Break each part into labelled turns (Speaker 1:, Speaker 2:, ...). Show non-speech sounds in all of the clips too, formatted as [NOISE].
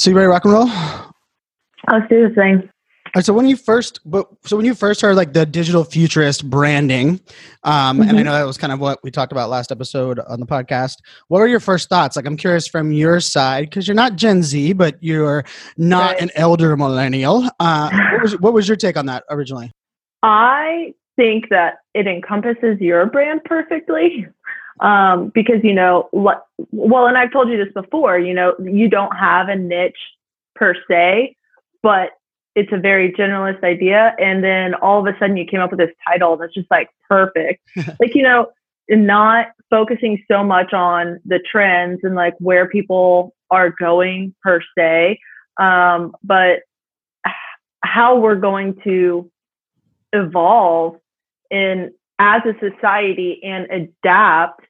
Speaker 1: So you ready to rock and roll?
Speaker 2: Let's do this thing.
Speaker 1: All right, so when you first, but so when you first heard like the digital futurist branding, um, mm-hmm. and I mm-hmm. know that was kind of what we talked about last episode on the podcast. What were your first thoughts? Like, I'm curious from your side because you're not Gen Z, but you're not right. an elder millennial. Uh, what was what was your take on that originally?
Speaker 2: I think that it encompasses your brand perfectly. Um, because you know, well, and I've told you this before. You know, you don't have a niche per se, but it's a very generalist idea and then all of a sudden you came up with this title that's just like perfect [LAUGHS] like you know not focusing so much on the trends and like where people are going per se um, but how we're going to evolve in as a society and adapt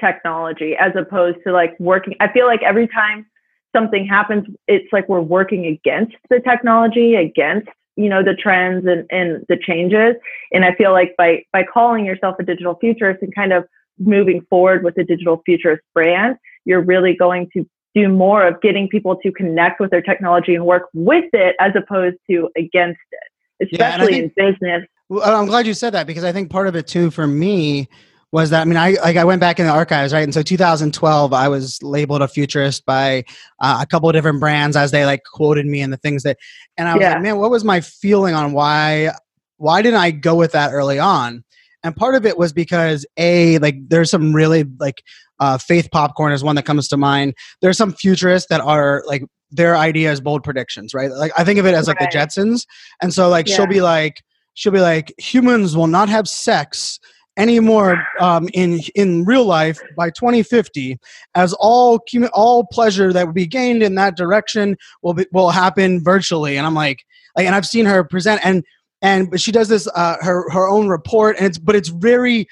Speaker 2: technology as opposed to like working i feel like every time something happens, it's like we're working against the technology, against you know the trends and, and the changes. And I feel like by by calling yourself a digital futurist and kind of moving forward with the digital futurist brand, you're really going to do more of getting people to connect with their technology and work with it as opposed to against it, especially yeah, think, in business.
Speaker 1: Well, I'm glad you said that because I think part of it too for me was that I mean I like I went back in the archives right and so 2012 I was labeled a futurist by uh, a couple of different brands as they like quoted me and the things that and I was yeah. like man what was my feeling on why why didn't I go with that early on and part of it was because a like there's some really like uh, faith popcorn is one that comes to mind there's some futurists that are like their idea is bold predictions right like I think of it as like right. the Jetsons and so like yeah. she'll be like she'll be like humans will not have sex anymore um, in in real life by 2050, as all all pleasure that would be gained in that direction will be, will happen virtually. And I'm like, like, and I've seen her present, and and but she does this uh, her her own report, and it's but it's very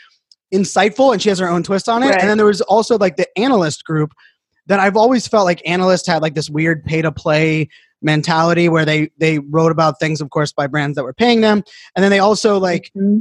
Speaker 1: insightful, and she has her own twist on it. Right. And then there was also like the analyst group that I've always felt like analysts had like this weird pay to play mentality where they they wrote about things of course by brands that were paying them and then they also like mm-hmm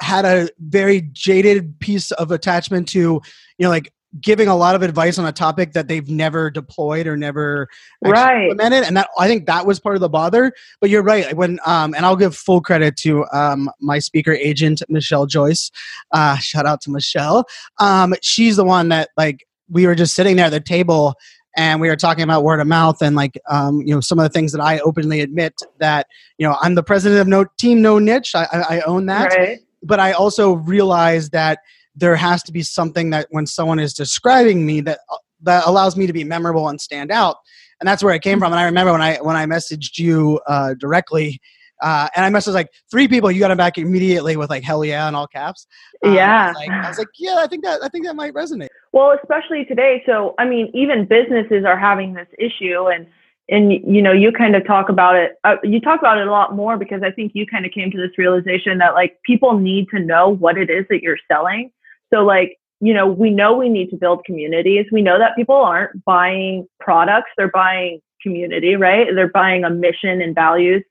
Speaker 1: had a very jaded piece of attachment to you know like giving a lot of advice on a topic that they've never deployed or never
Speaker 2: right.
Speaker 1: implemented and that i think that was part of the bother. But you're right when um and i'll give full credit to um my speaker agent michelle joyce. Uh shout out to michelle. Um she's the one that like we were just sitting there at the table and we were talking about word of mouth and like um, you know some of the things that I openly admit that you know I'm the president of No Team No Niche. I, I own that,
Speaker 2: right
Speaker 1: but I also realize that there has to be something that when someone is describing me that that allows me to be memorable and stand out and that's where it came from and i remember when i when i messaged you uh, directly uh, and I messaged like three people. You got them back immediately with like "hell yeah" in all caps.
Speaker 2: Um, yeah,
Speaker 1: I was, like, I was like, yeah, I think that I think that might resonate.
Speaker 2: Well, especially today. So, I mean, even businesses are having this issue, and and you know you kind of talk about it uh, you talk about it a lot more because i think you kind of came to this realization that like people need to know what it is that you're selling. So like you know we know we need to build communities. We know that people aren't buying products. They're buying community right? They're buying a mission and values.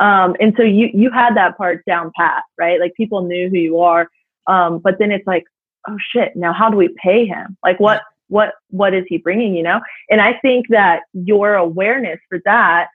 Speaker 2: Um, and so you you had that part down pat right? Like people knew who you are. Um, but then it's like oh shit. Now how do we pay him? Like what what what is he bringing you know? And i think that your awareness for that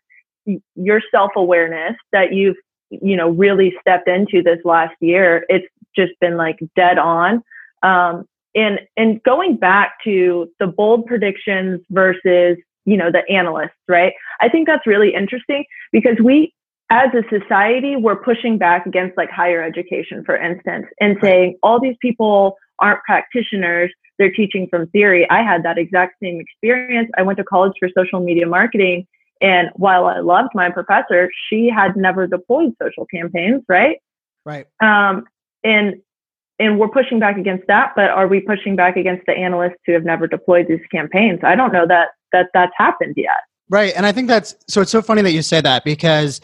Speaker 2: your self-awareness that you've you know really stepped into this last year it's just been like dead on. Um, and and going back to the bold predictions versus you know the analysts right? I think that's really interesting because we as a society we're pushing back against like higher education for instance and saying all these people aren't practitioners they're teaching from theory. I had that exact same experience. I went to college for social media marketing. And while I loved my professor, she had never deployed social campaigns, right?
Speaker 1: Right.
Speaker 2: Um, and and we're pushing back against that, but are we pushing back against the analysts who have never deployed these campaigns? I don't know that that that's happened yet.
Speaker 1: Right. And I think that's so it's so funny that you say that because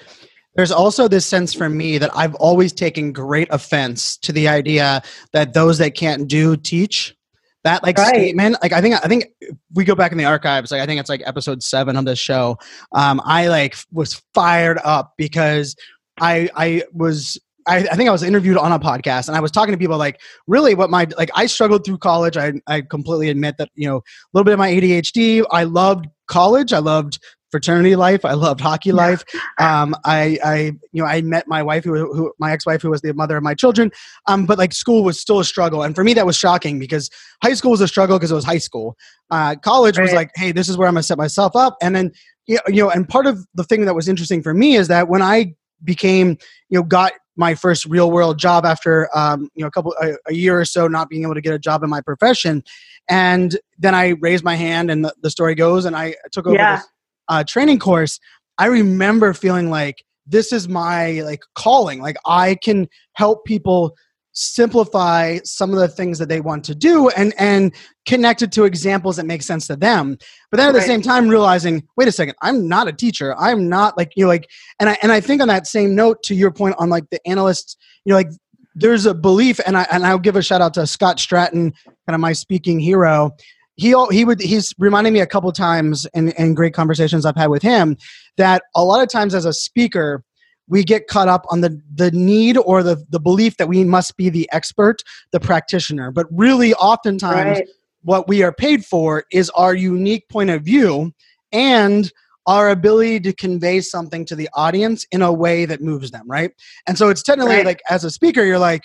Speaker 1: there's also this sense for me that I've always taken great offense to the idea that those that can't do teach that like right. statement like i think i think we go back in the archives like i think it's like episode seven of this show um i like was fired up because i i was I, I, think I was interviewed on a podcast and I was talking to people like really what my like I struggled through college. I I completely admit that, you know, a little bit of my ADHD. I loved college. I loved fraternity life. I loved hockey life. Um, I, I, you know, I met my wife, who, who my ex-wife, who was the mother of my children. Um, but like school was still a struggle, and for me that was shocking because high school was a struggle because it was high school. Uh, college right. was like, hey, this is where I'm gonna set myself up, and then you know, and part of the thing that was interesting for me is that when I became, you know, got my first real world job after um, you know a couple a, a, year or so not being able to get a job in my profession and then i raised my hand and the, the story goes and i took over yeah. this uh, training course, I remember feeling like this is my like calling. Like I can help people simplify some of the things that they want to do and and connect it to examples that make sense to them but then at right. the same time realizing wait a second i'm not a teacher i'm not like you know like and i and i think on that same note to your point on like the analysts you know like there's a belief and i and i'll give a shout out to scott stratton kind of my speaking hero he he would he's reminded me a couple times in, in great conversations I've had with him that a lot of times as a speaker we get caught up on the the need or the the belief that we must be the expert, the practitioner. But really, oftentimes, right. what we are paid for is our unique point of view and our ability to convey something to the audience in a way that moves them, right? And so it's technically right. like as a speaker, you're like,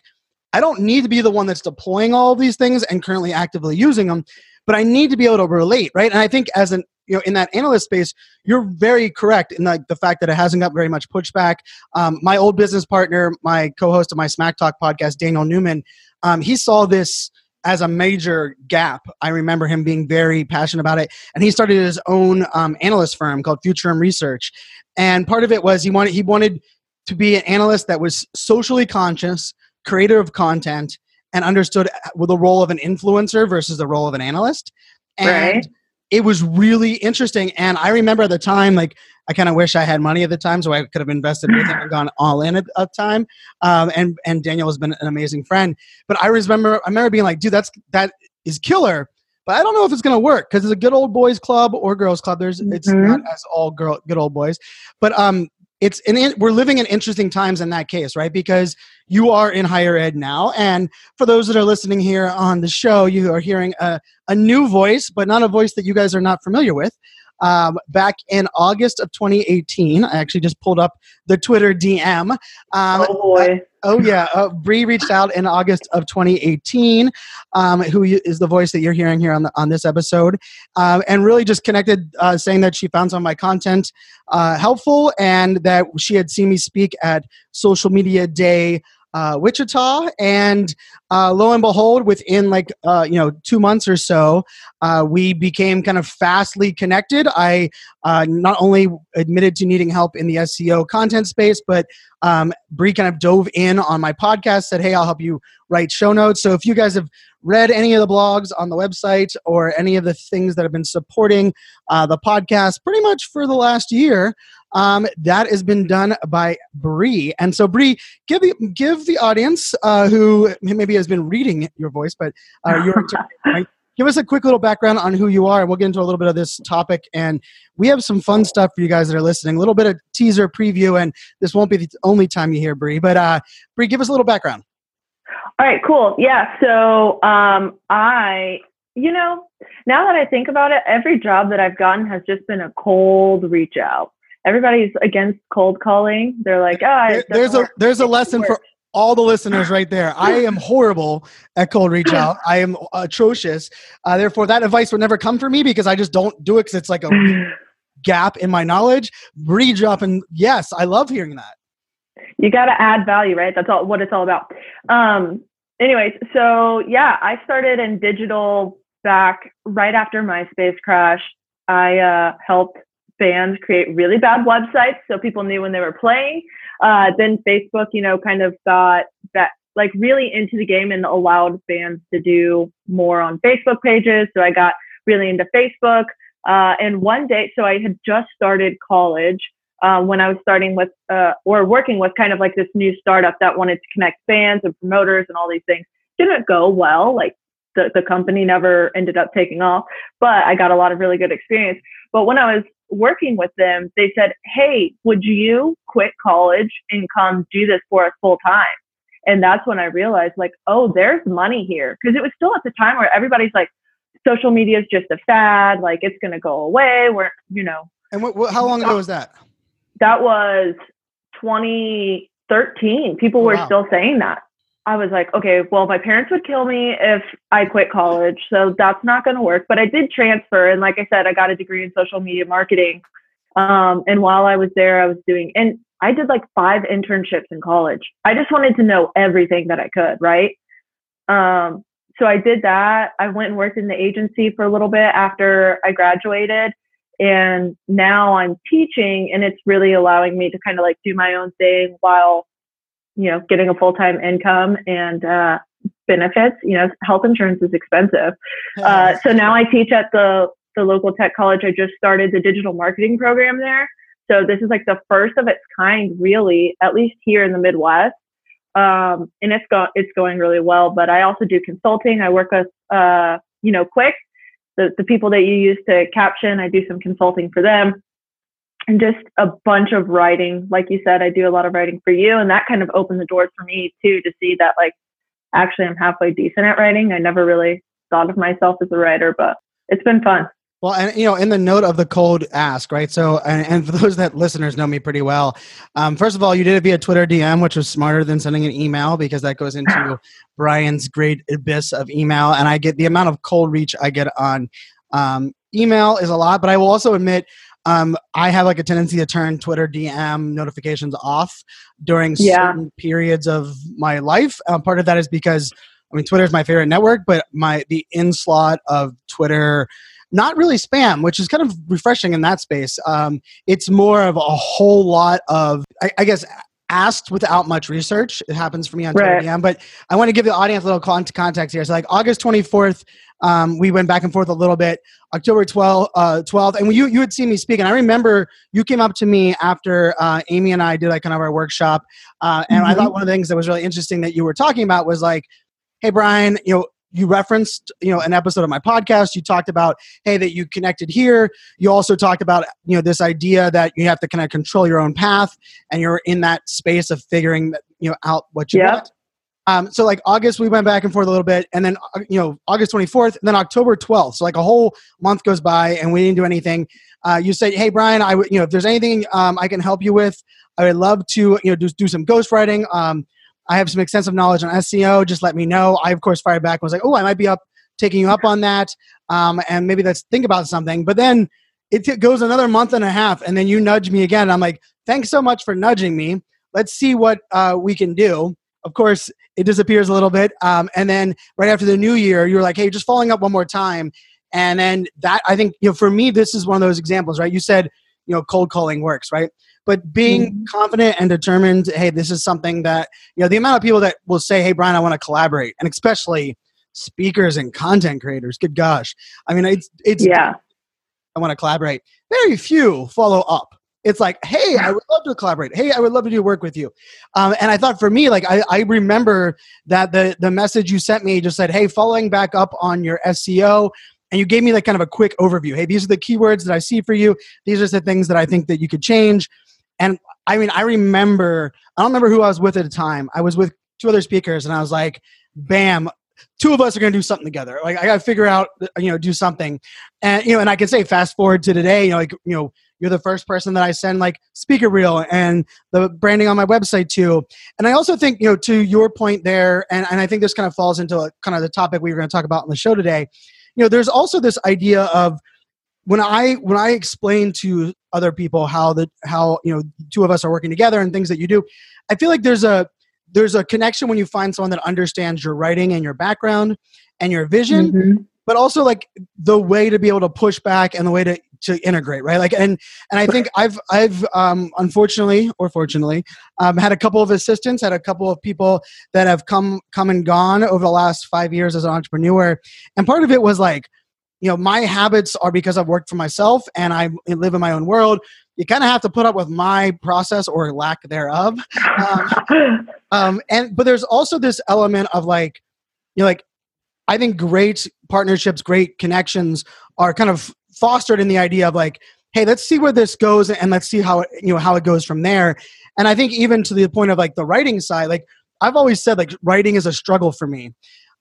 Speaker 1: I don't need to be the one that's deploying all of these things and currently actively using them but I need to be able to relate, right? And I think as an you know in that analyst space, you're very correct in like the fact that it hasn't got very much pushback. Um, my old business partner, my co-host of my Smack Talk podcast, Daniel Newman, um, he saw this as a major gap. I remember him being very passionate about it, and he started his own um, analyst firm called Futurum Research. And part of it was he wanted he wanted to be an analyst that was socially conscious, creator of content, and understood the role of an influencer versus the role of an analyst. And right. it was really interesting. And I remember at the time, like, I kind of wish I had money at the time so I could have invested with him and gone all in at the time. Um, and and Daniel has been an amazing friend. But I remember I remember being like, dude, that's that is killer. But I don't know if it's gonna work because it's a good old boys club or girls club. There's mm-hmm. it's not as all girl good old boys. But um, it's in, we're living in interesting times in that case, right? Because you are in higher ed now, and for those that are listening here on the show, you are hearing a, a new voice, but not a voice that you guys are not familiar with. Um, back in August of 2018, I actually just pulled up the Twitter DM. Um,
Speaker 2: oh boy!
Speaker 1: Oh yeah, uh, Brie reached out in August of 2018, um, who is the voice that you're hearing here on the, on this episode, uh, and really just connected, uh, saying that she found some of my content uh, helpful and that she had seen me speak at Social Media Day uh, Wichita, and uh, lo and behold, within like uh, you know two months or so, uh, we became kind of fastly connected. I uh, not only admitted to needing help in the SEO content space, but um, Brie kind of dove in on my podcast, said, "Hey, I'll help you write show notes." So if you guys have read any of the blogs on the website or any of the things that have been supporting uh, the podcast pretty much for the last year, um, that has been done by Brie. And so, Brie, give the, give the audience uh, who maybe has been reading your voice, but uh, your [LAUGHS] right, give us a quick little background on who you are. And we'll get into a little bit of this topic, and we have some fun stuff for you guys that are listening. A little bit of teaser preview, and this won't be the only time you hear Brie. But uh, Brie, give us a little background.
Speaker 2: All right, cool. Yeah, so um, I you know, now that I think about it, every job that I've gotten has just been a cold reach out everybody's against cold calling. They're like, oh,
Speaker 1: there's a there's a lesson for all the listeners right there. I am [LAUGHS] horrible at cold reach out. I am atrocious. Uh, therefore, that advice would never come for me because I just don't do it because it's like a [SIGHS] gap in my knowledge. Reach up and yes, I love hearing that.
Speaker 2: You got to add value, right? That's all what it's all about. Um, anyways, so yeah, I started in digital back right after MySpace crash. I uh, helped bands create really bad websites so people knew when they were playing. Uh, then Facebook, you know, kind of got that like really into the game and allowed bands to do more on Facebook pages. So I got really into Facebook. Uh, and one day, so I had just started college uh, when I was starting with uh, or working with kind of like this new startup that wanted to connect bands and promoters and all these things. Didn't go well. Like the, the company never ended up taking off, but I got a lot of really good experience. But when I was working with them, they said, Hey, would you quit college and come do this for us full time? And that's when I realized, like, oh, there's money here. Cause it was still at the time where everybody's like, social media is just a fad, like, it's going to go away. We're, you know.
Speaker 1: And what, what, how long ago was that?
Speaker 2: That was 2013. People oh, were wow. still saying that. I was like, okay, well, my parents would kill me if I quit college. So that's not going to work. But I did transfer. And like I said, I got a degree in social media marketing. Um, and while I was there, I was doing, and I did like five internships in college. I just wanted to know everything that I could, right? Um, so I did that. I went and worked in the agency for a little bit after I graduated. And now I'm teaching, and it's really allowing me to kind of like do my own thing while you know, getting a full time income and uh, benefits. You know, health insurance is expensive. Uh, so now I teach at the the local tech college. I just started the digital marketing program there. So this is like the first of its kind, really, at least here in the Midwest. Um, and it's go- it's going really well. But I also do consulting. I work with uh, you know Quick, the the people that you use to caption. I do some consulting for them and just a bunch of writing. Like you said, I do a lot of writing for you, and that kind of opened the doors for me too to see that like actually I'm halfway decent at writing. I never really thought of myself as a writer, but it's been fun.
Speaker 1: Well, and you know, in the note of the cold ask, right? So, and, and for those that listeners know me pretty well, um, first of all, you did it via Twitter DM, which was smarter than sending an email because that goes into [LAUGHS] Brian's great abyss of email, and I get the amount of cold reach I get on um, email is a lot. But I will also admit um, I have like a tendency to turn Twitter DM notifications off during yeah. certain periods of my life. Um, part of that is because I mean Twitter is my favorite network, but my the inslot of Twitter, not really spam, which is kind of refreshing in that space. Um, it's more of a whole lot of I, I guess asked without much research. It happens for me on Twitter. DM, but I want to give the audience a little context here. So like August 24th, um, we went back and forth a little bit. October 12th, uh, 12th, and you you had seen me speak, and I remember you came up to me after uh, Amy and I did like kind of our workshop, uh, and mm-hmm. I thought one of the things that was really interesting that you were talking about was like, hey Brian, you know. You referenced, you know, an episode of my podcast. You talked about, hey, that you connected here. You also talked about, you know, this idea that you have to kind of control your own path, and you're in that space of figuring, you know, out what you yep. want. Um, so like August, we went back and forth a little bit, and then uh, you know August 24th, and then October 12th. So like a whole month goes by, and we didn't do anything. Uh, you said, "Hey Brian, I you know if there's anything um, I can help you with, I would love to you know do do some ghostwriting. Um, I have some extensive knowledge on SEO. Just let me know." I of course fired back and was like, "Oh, I might be up taking you up on that, um, and maybe let's think about something." But then it goes another month and a half, and then you nudge me again. I'm like, "Thanks so much for nudging me. Let's see what uh, we can do." Of course, it disappears a little bit. Um, and then right after the new year, you're like, hey, just following up one more time. And then that, I think, you know, for me, this is one of those examples, right? You said, you know, cold calling works, right? But being mm-hmm. confident and determined, hey, this is something that, you know, the amount of people that will say, hey, Brian, I want to collaborate, and especially speakers and content creators, good gosh. I mean, it's, it's,
Speaker 2: yeah.
Speaker 1: I want to collaborate. Very few follow up it's like, hey, I would love to collaborate. Hey, I would love to do work with you. Um, and I thought for me, like I, I remember that the the message you sent me just said, hey, following back up on your SEO, and you gave me like kind of a quick overview. Hey, these are the keywords that I see for you. These are the things that I think that you could change. And I mean, I remember, I don't remember who I was with at the time. I was with two other speakers, and I was like, bam, two of us are going to do something together. Like I got to figure out, you know, do something. And you know, and I can say fast forward to today, you know, like you know, you're the first person that I send like speaker reel and the branding on my website to. And I also think, you know, to your point there, and, and I think this kind of falls into a, kind of the topic we were going to talk about in the show today. You know, there's also this idea of when I when I explain to other people how the how you know two of us are working together and things that you do, I feel like there's a there's a connection when you find someone that understands your writing and your background and your vision, mm-hmm. But also like the way to be able to push back and the way to to integrate right? Like and and i think i've i've um unfortunately or fortunately um, had a couple of assistants had a couple of people that have come come and gone over the last five years as an entrepreneur. And part of it was like you know my habits are because i've worked for myself and i live in my own world. You kind of have to put up with my process or lack thereof. Um, [LAUGHS] um, and but there's also this element of like you know like i think great partnerships great connections are kind of fostered in the idea of like hey, let's see where this goes and let's see how it, you know how it goes from there. And I think even to the point of like the writing side, like I've always said, like writing is a struggle for me.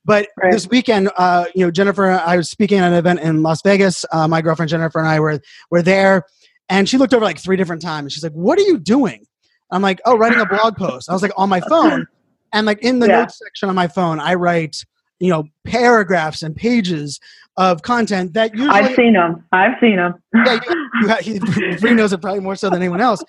Speaker 1: But right. this weekend, uh, you know, Jennifer, I was speaking at an event in Las Vegas. Uh, my girlfriend Jennifer and I were were there, and she looked over like three different times. She's like, "What are you doing?" I'm like, "Oh, writing a blog post." I was like on my phone, [LAUGHS] and like in the yeah. notes section on my phone, I write you know paragraphs and pages of content that usually
Speaker 2: I've seen them. I've seen them. yeah,
Speaker 1: you, you, he [LAUGHS] knows it probably more so than anyone else.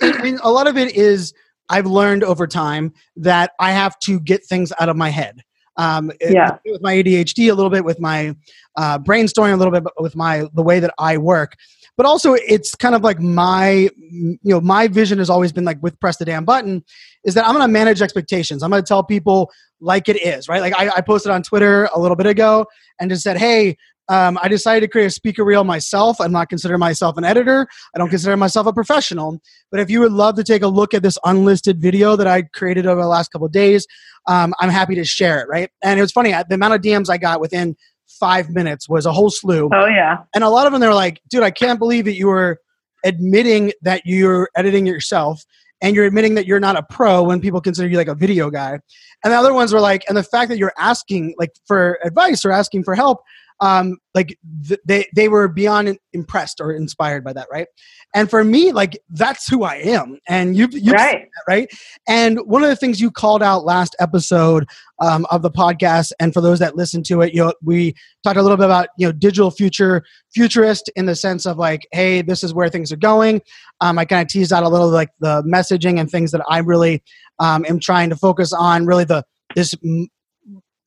Speaker 1: I mean, a lot of it is I've learned over time that I have to get things out of my head. Um,
Speaker 2: yeah.
Speaker 1: With my ADHD, a little bit with my uh, brainstorming, a little bit with my the way that I work. But also, it's kind of like my, you know, my vision has always been like with press the damn button, is that I'm going to manage expectations. I'm going to tell people like it is, right? Like I, I posted on Twitter a little bit ago and just said, hey, um, I decided to create a speaker reel myself. I'm not considering myself an editor. I don't consider myself a professional. But if you would love to take a look at this unlisted video that I created over the last couple days, um, I'm happy to share it. Right? And it was funny the amount of DMs I got within five minutes was a whole slew.
Speaker 2: Oh yeah.
Speaker 1: And a lot of them they were like, "Dude, I can't believe that you were admitting that you're editing yourself." and you're admitting that you're not a pro when people consider you like a video guy. And the other ones were like, and the fact that you're asking like for advice or asking for help um, like th- they they were beyond impressed or inspired by that, right? And for me, like that's who I am, and you've you've right. That, right. And one of the things you called out last episode um, of the podcast, and for those that listen to it, you know, we talked a little bit about you know digital future futurist in the sense of like, hey, this is where things are going. Um, I kind of teased out a little like the messaging and things that I really um, am trying to focus on, really the this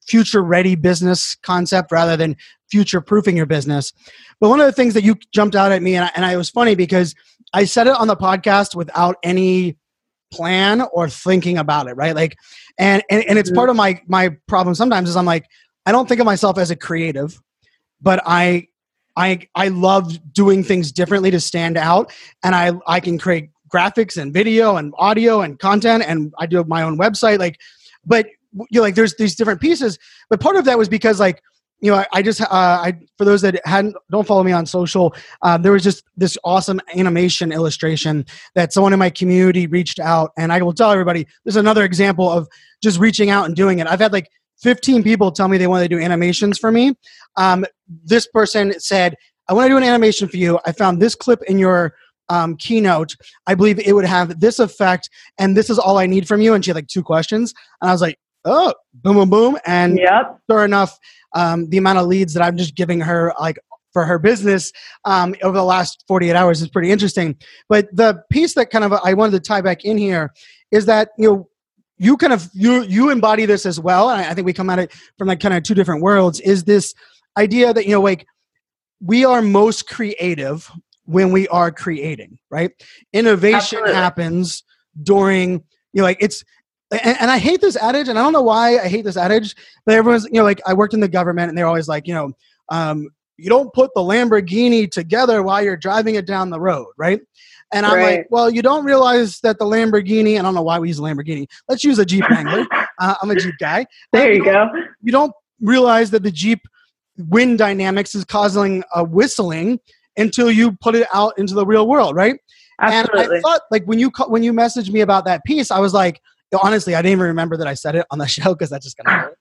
Speaker 1: future ready business concept rather than future proofing your business. But one of the things that you jumped out at me, and I, and I was funny because I said it on the podcast without any plan or thinking about it, right? Like, and and, and it's part of my my problem sometimes is I'm like, I don't think of myself as a creative, but I I I love doing things differently to stand out, and I I can create graphics and video and audio and content, and I do my own website, like, but you know, like there's these different pieces. But part of that was because like you know, I, I just, uh, I for those that hadn't don't follow me on social, um, there was just this awesome animation illustration that someone in my community reached out, and I will tell everybody there's another example of just reaching out and doing it. I've had like 15 people tell me they want to do animations for me. Um, this person said, "I want to do an animation for you. I found this clip in your um, keynote. I believe it would have this effect, and this is all I need from you." And she had like two questions, and I was like, oh, boom, boom, boom. And
Speaker 2: yep.
Speaker 1: sure enough, um, the amount of leads that I'm just giving her, like for her business um, over the last 48 hours is pretty interesting. But the piece that kind of I wanted to tie back in here is that, you know, you kind of you you embody this as well and i think we come at it from like kind of two different worlds is this idea that you know like we are most creative when we are creating right innovation Absolutely. happens during you know like it's and, and, I hate this adage, and I don't know why I hate this adage, but everyone's, you know, like I worked in the government, and they're always like, you know, um, you don't put the Lamborghini together while you're driving it down the road, right? And I'm right. like, well, you don't realize that the Lamborghini, I don't know why we use a Lamborghini. Let's use a Jeep Wrangler. [LAUGHS] Uh, I'm a Jeep guy.
Speaker 2: There you, you go.
Speaker 1: You don't realize that the Jeep wind dynamics is causing a whistling until you put it out into the real world, right?
Speaker 2: Absolutely.
Speaker 1: And I thought, like, when you when you messaged me about that piece, I was like, honestly, I didn't even remember that I said it on the [LAUGHS] show because that's just gonna hurt.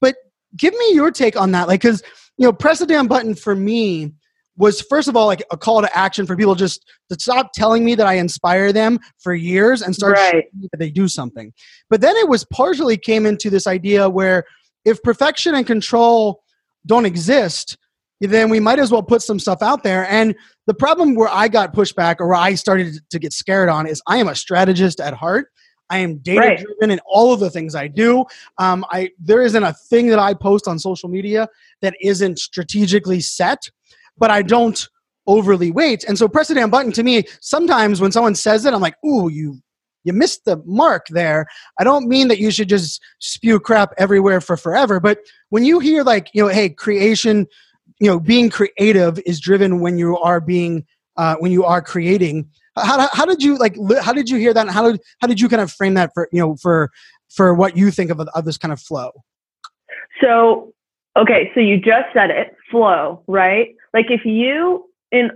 Speaker 1: But give me your take on that, like, because you know, press the damn button for me was first of all like a call to action for people just to stop telling me that I inspire them for years and start
Speaker 2: right.
Speaker 1: that they do something. But then it was partially came into this idea where if perfection and control don't exist, then we might as well put some stuff out there. And the problem where I got pushback or where I started to get scared on is I am a strategist at heart. I am data right. driven in all of the things I do. Um, I there isn't a thing that I post on social media that isn't strategically set, but I don't overly weight. And so press the damn button to me. Sometimes when someone says it, I'm like, ooh, you you missed the mark there. I don't mean that you should just spew crap everywhere for forever, but when you hear like you know, hey, creation, you know, being creative is driven when you are being uh, when you are creating how, how did you like how did you hear that and how did how did you kind of frame that for you know for for what you think of of this kind of flow
Speaker 2: so okay so you just said it flow right like if you in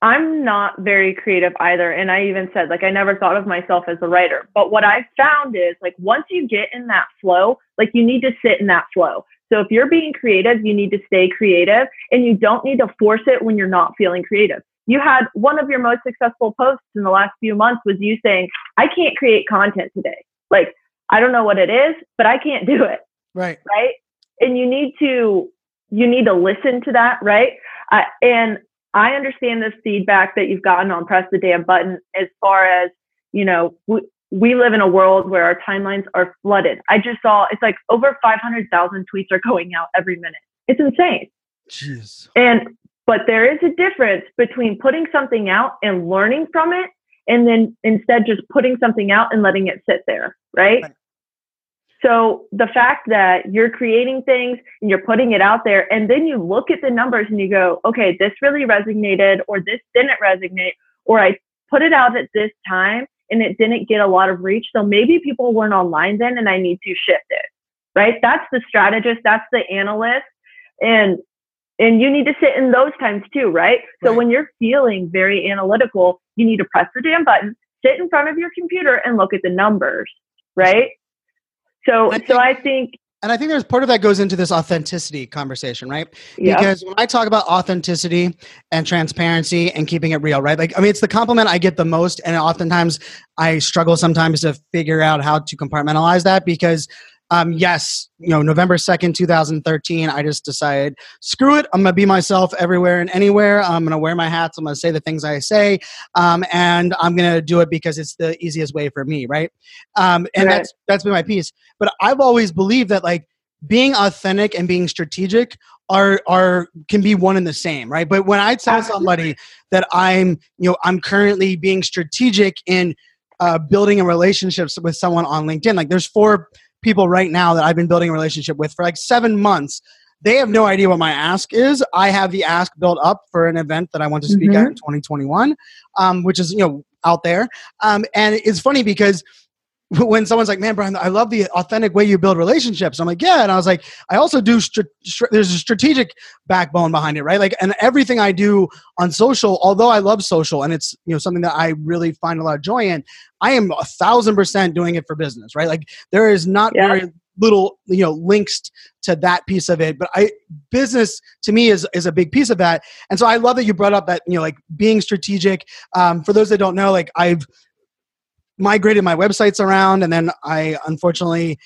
Speaker 2: I'm not very creative either. And I even said, like, I never thought of myself as a writer. But what I've found is, like, once you get in that flow, like, you need to sit in that flow. So if you're being creative, you need to stay creative and you don't need to force it when you're not feeling creative. You had one of your most successful posts in the last few months was you saying, I can't create content today. Like, I don't know what it is, but I can't do it.
Speaker 1: Right.
Speaker 2: Right. And you need to, you need to listen to that. Right. Uh, and I understand this feedback that you've gotten on press the damn button as far as, you know, we, we live in a world where our timelines are flooded. I just saw it's like over 500,000 tweets are going out every minute. It's insane.
Speaker 1: Jeez.
Speaker 2: And, but there is a difference between putting something out and learning from it and then instead just putting something out and letting it sit there. Right. right. So the fact that you're creating things and you're putting it out there, and then you look at the numbers and you go, okay, this really resonated, or this didn't resonate, or I put it out at this time and it didn't get a lot of reach. So maybe people weren't online then and I need to shift it. Right. That's the strategist, that's the analyst. And and you need to sit in those times too, right? So right. when you're feeling very analytical, you need to press the damn button, sit in front of your computer and look at the numbers, right? So, I think, so I think,
Speaker 1: and I think there's part of that goes into this authenticity conversation, right? Because when I talk about authenticity and transparency and keeping it real, right? Like, I mean, it's the compliment I get the most, and oftentimes I struggle sometimes to figure out how to compartmentalize that because um, yes, you know, November 2nd, 2013, I just decided, screw it. I'm to be myself everywhere and anywhere. I'm to wear my hats. I'm to say the things I say. Um, and I'm to do it because it's the easiest way for me. Right. Um, and right. that's, that's been my piece. But I've always believed that like being authentic and being strategic are, are, can be one and the same. Right. But when I tell somebody that I'm, you know, I'm currently being strategic in uh, building a relationships with someone on LinkedIn, like there's four, people right now that I've been building a relationship with for like seven months. They have no idea what my ask is. I have the ask built up for an event that I want to speak mm-hmm. at in 2021, um, which is you know out there. Um, and it's funny because [LAUGHS] when someone's like, "Man, Brian, I love the authentic way you build relationships," I'm like, "Yeah," and I was like, "I also do. there's a strategic backbone behind it, right? Like, and everything I do on social, although I love social and it's you know something that I really find a lot of joy in, I am a thousand percent doing it for business, right? Like, there is not yeah. very little you know links to that piece of it but i business to me is is a big piece of that and so i love that you brought up that you know like being strategic um, for those that don't know like i've migrated my websites around and then I unfortunately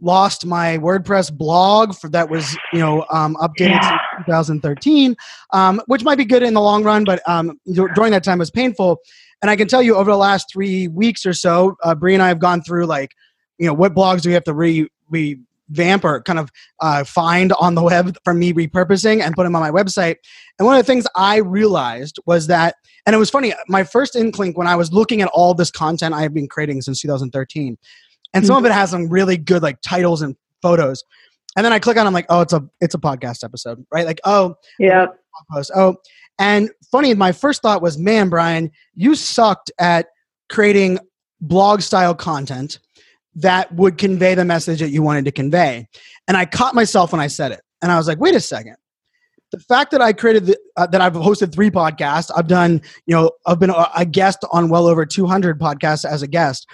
Speaker 1: lost my WordPress blog for that was you know um, updated yeah. 2013, um, which might be good in the long run, but um, during that time was painful. And I can tell you over the last three weeks or so, uh, Brie and I have gone through like you know what blogs do we have to re re vamp or kind of uh, find on the web from me repurposing and put them on my website. And one of the things I realized was that, and it was funny, my first inkling when I was looking at all this content I have been creating since 2013, and some mm-hmm. of it has some really good like titles and photos. And then I click on, I'm like, oh, it's a it's a podcast episode, right? Like, oh,
Speaker 2: yeah,
Speaker 1: post. Oh, and funny, my first thought was, man, Brian, you sucked at creating blog style content that would convey the message that you wanted to convey. And I caught myself when I said it. And I was like, wait a second. The fact that I created the, uh, that I've hosted three podcasts, I've done, you know, I've been a, a guest on well over 200 podcasts as a guest.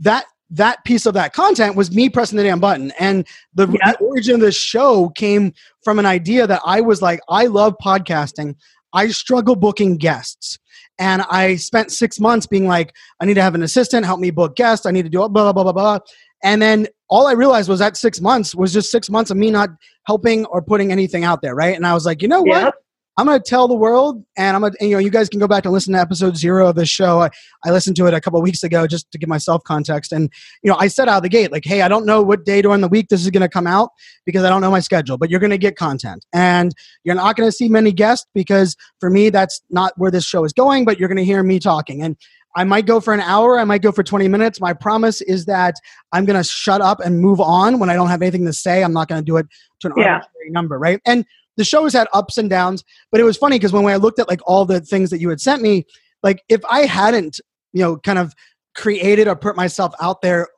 Speaker 1: That that piece of that content was me pressing the damn button. And the, yep. the origin of this show came from an idea that I was like, I love podcasting. I struggle booking guests. And I spent six months being like, I need to have an assistant help me book guests. I need to do blah, blah, blah, blah, blah. And then all I realized was that six months was just six months of me not helping or putting anything out there. Right. And I was like, you know what? I'm going to tell the world, and I'm going to, you know, you guys can go back and listen to episode zero of this show. I, I listened to it a couple weeks ago just to give myself context. And, you know, I said out of the gate, like, hey, I don't know what day during the week this is going to come out because I don't know my schedule, but you're going to get content. And you're not going to see many guests because for me, that's not where this show is going, but you're going to hear me talking. And I might go for an hour, I might go for 20 minutes. My promise is that I'm going to shut up and move on when I don't have anything to say. I'm not going to do it to an yeah. arbitrary number, right? And the show has had ups and downs, but it was funny because when I looked at like all the things that you had sent me, like if I hadn't, you know, kind of created or put myself out there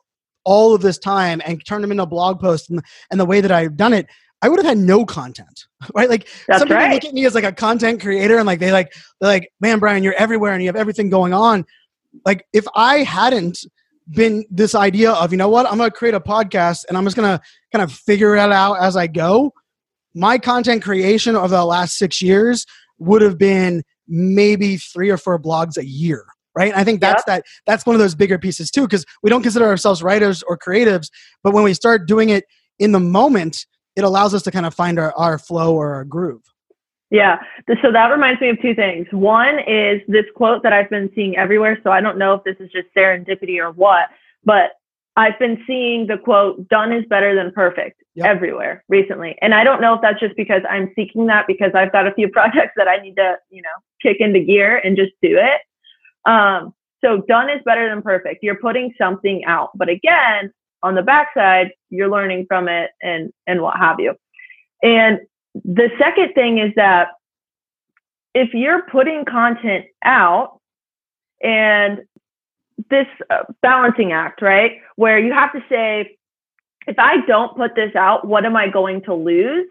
Speaker 1: all of this time and turned them into blog posts and, and the way that I've done it, I would have had no content, [LAUGHS] right? Like
Speaker 2: That's
Speaker 1: some people
Speaker 2: right.
Speaker 1: look at me as like a content creator and like they like they're like, man, Brian, you're everywhere and you have everything going on. Like if I hadn't been this idea of, you know what, I'm gonna create a podcast and I'm just gonna kind of figure it out as I go. My content creation over the last six years would have been maybe three or four blogs a year right and i think that's that that's one of those bigger pieces too because we don't consider ourselves writers or creatives but when we start doing it in the moment it allows us to kind of find our, our flow or our groove
Speaker 2: Yeah. So that reminds me of two things. One is this quote that I've been seeing everywhere. So I don't know if this is just serendipity or what, but I've been seeing the quote, done is better than perfect
Speaker 1: Yep.
Speaker 2: everywhere recently. And I don't know if that's just because I'm seeking that because I've got a few [LAUGHS] projects that I need to, you know, kick into gear and just do it. Um, so done is better than perfect. You're putting something out. But again, on the backside, you're learning from it and and what have you. And the second thing is that if you're putting content out and this uh, balancing act, right, where you have to say, if I don't put this out, what am I going to lose?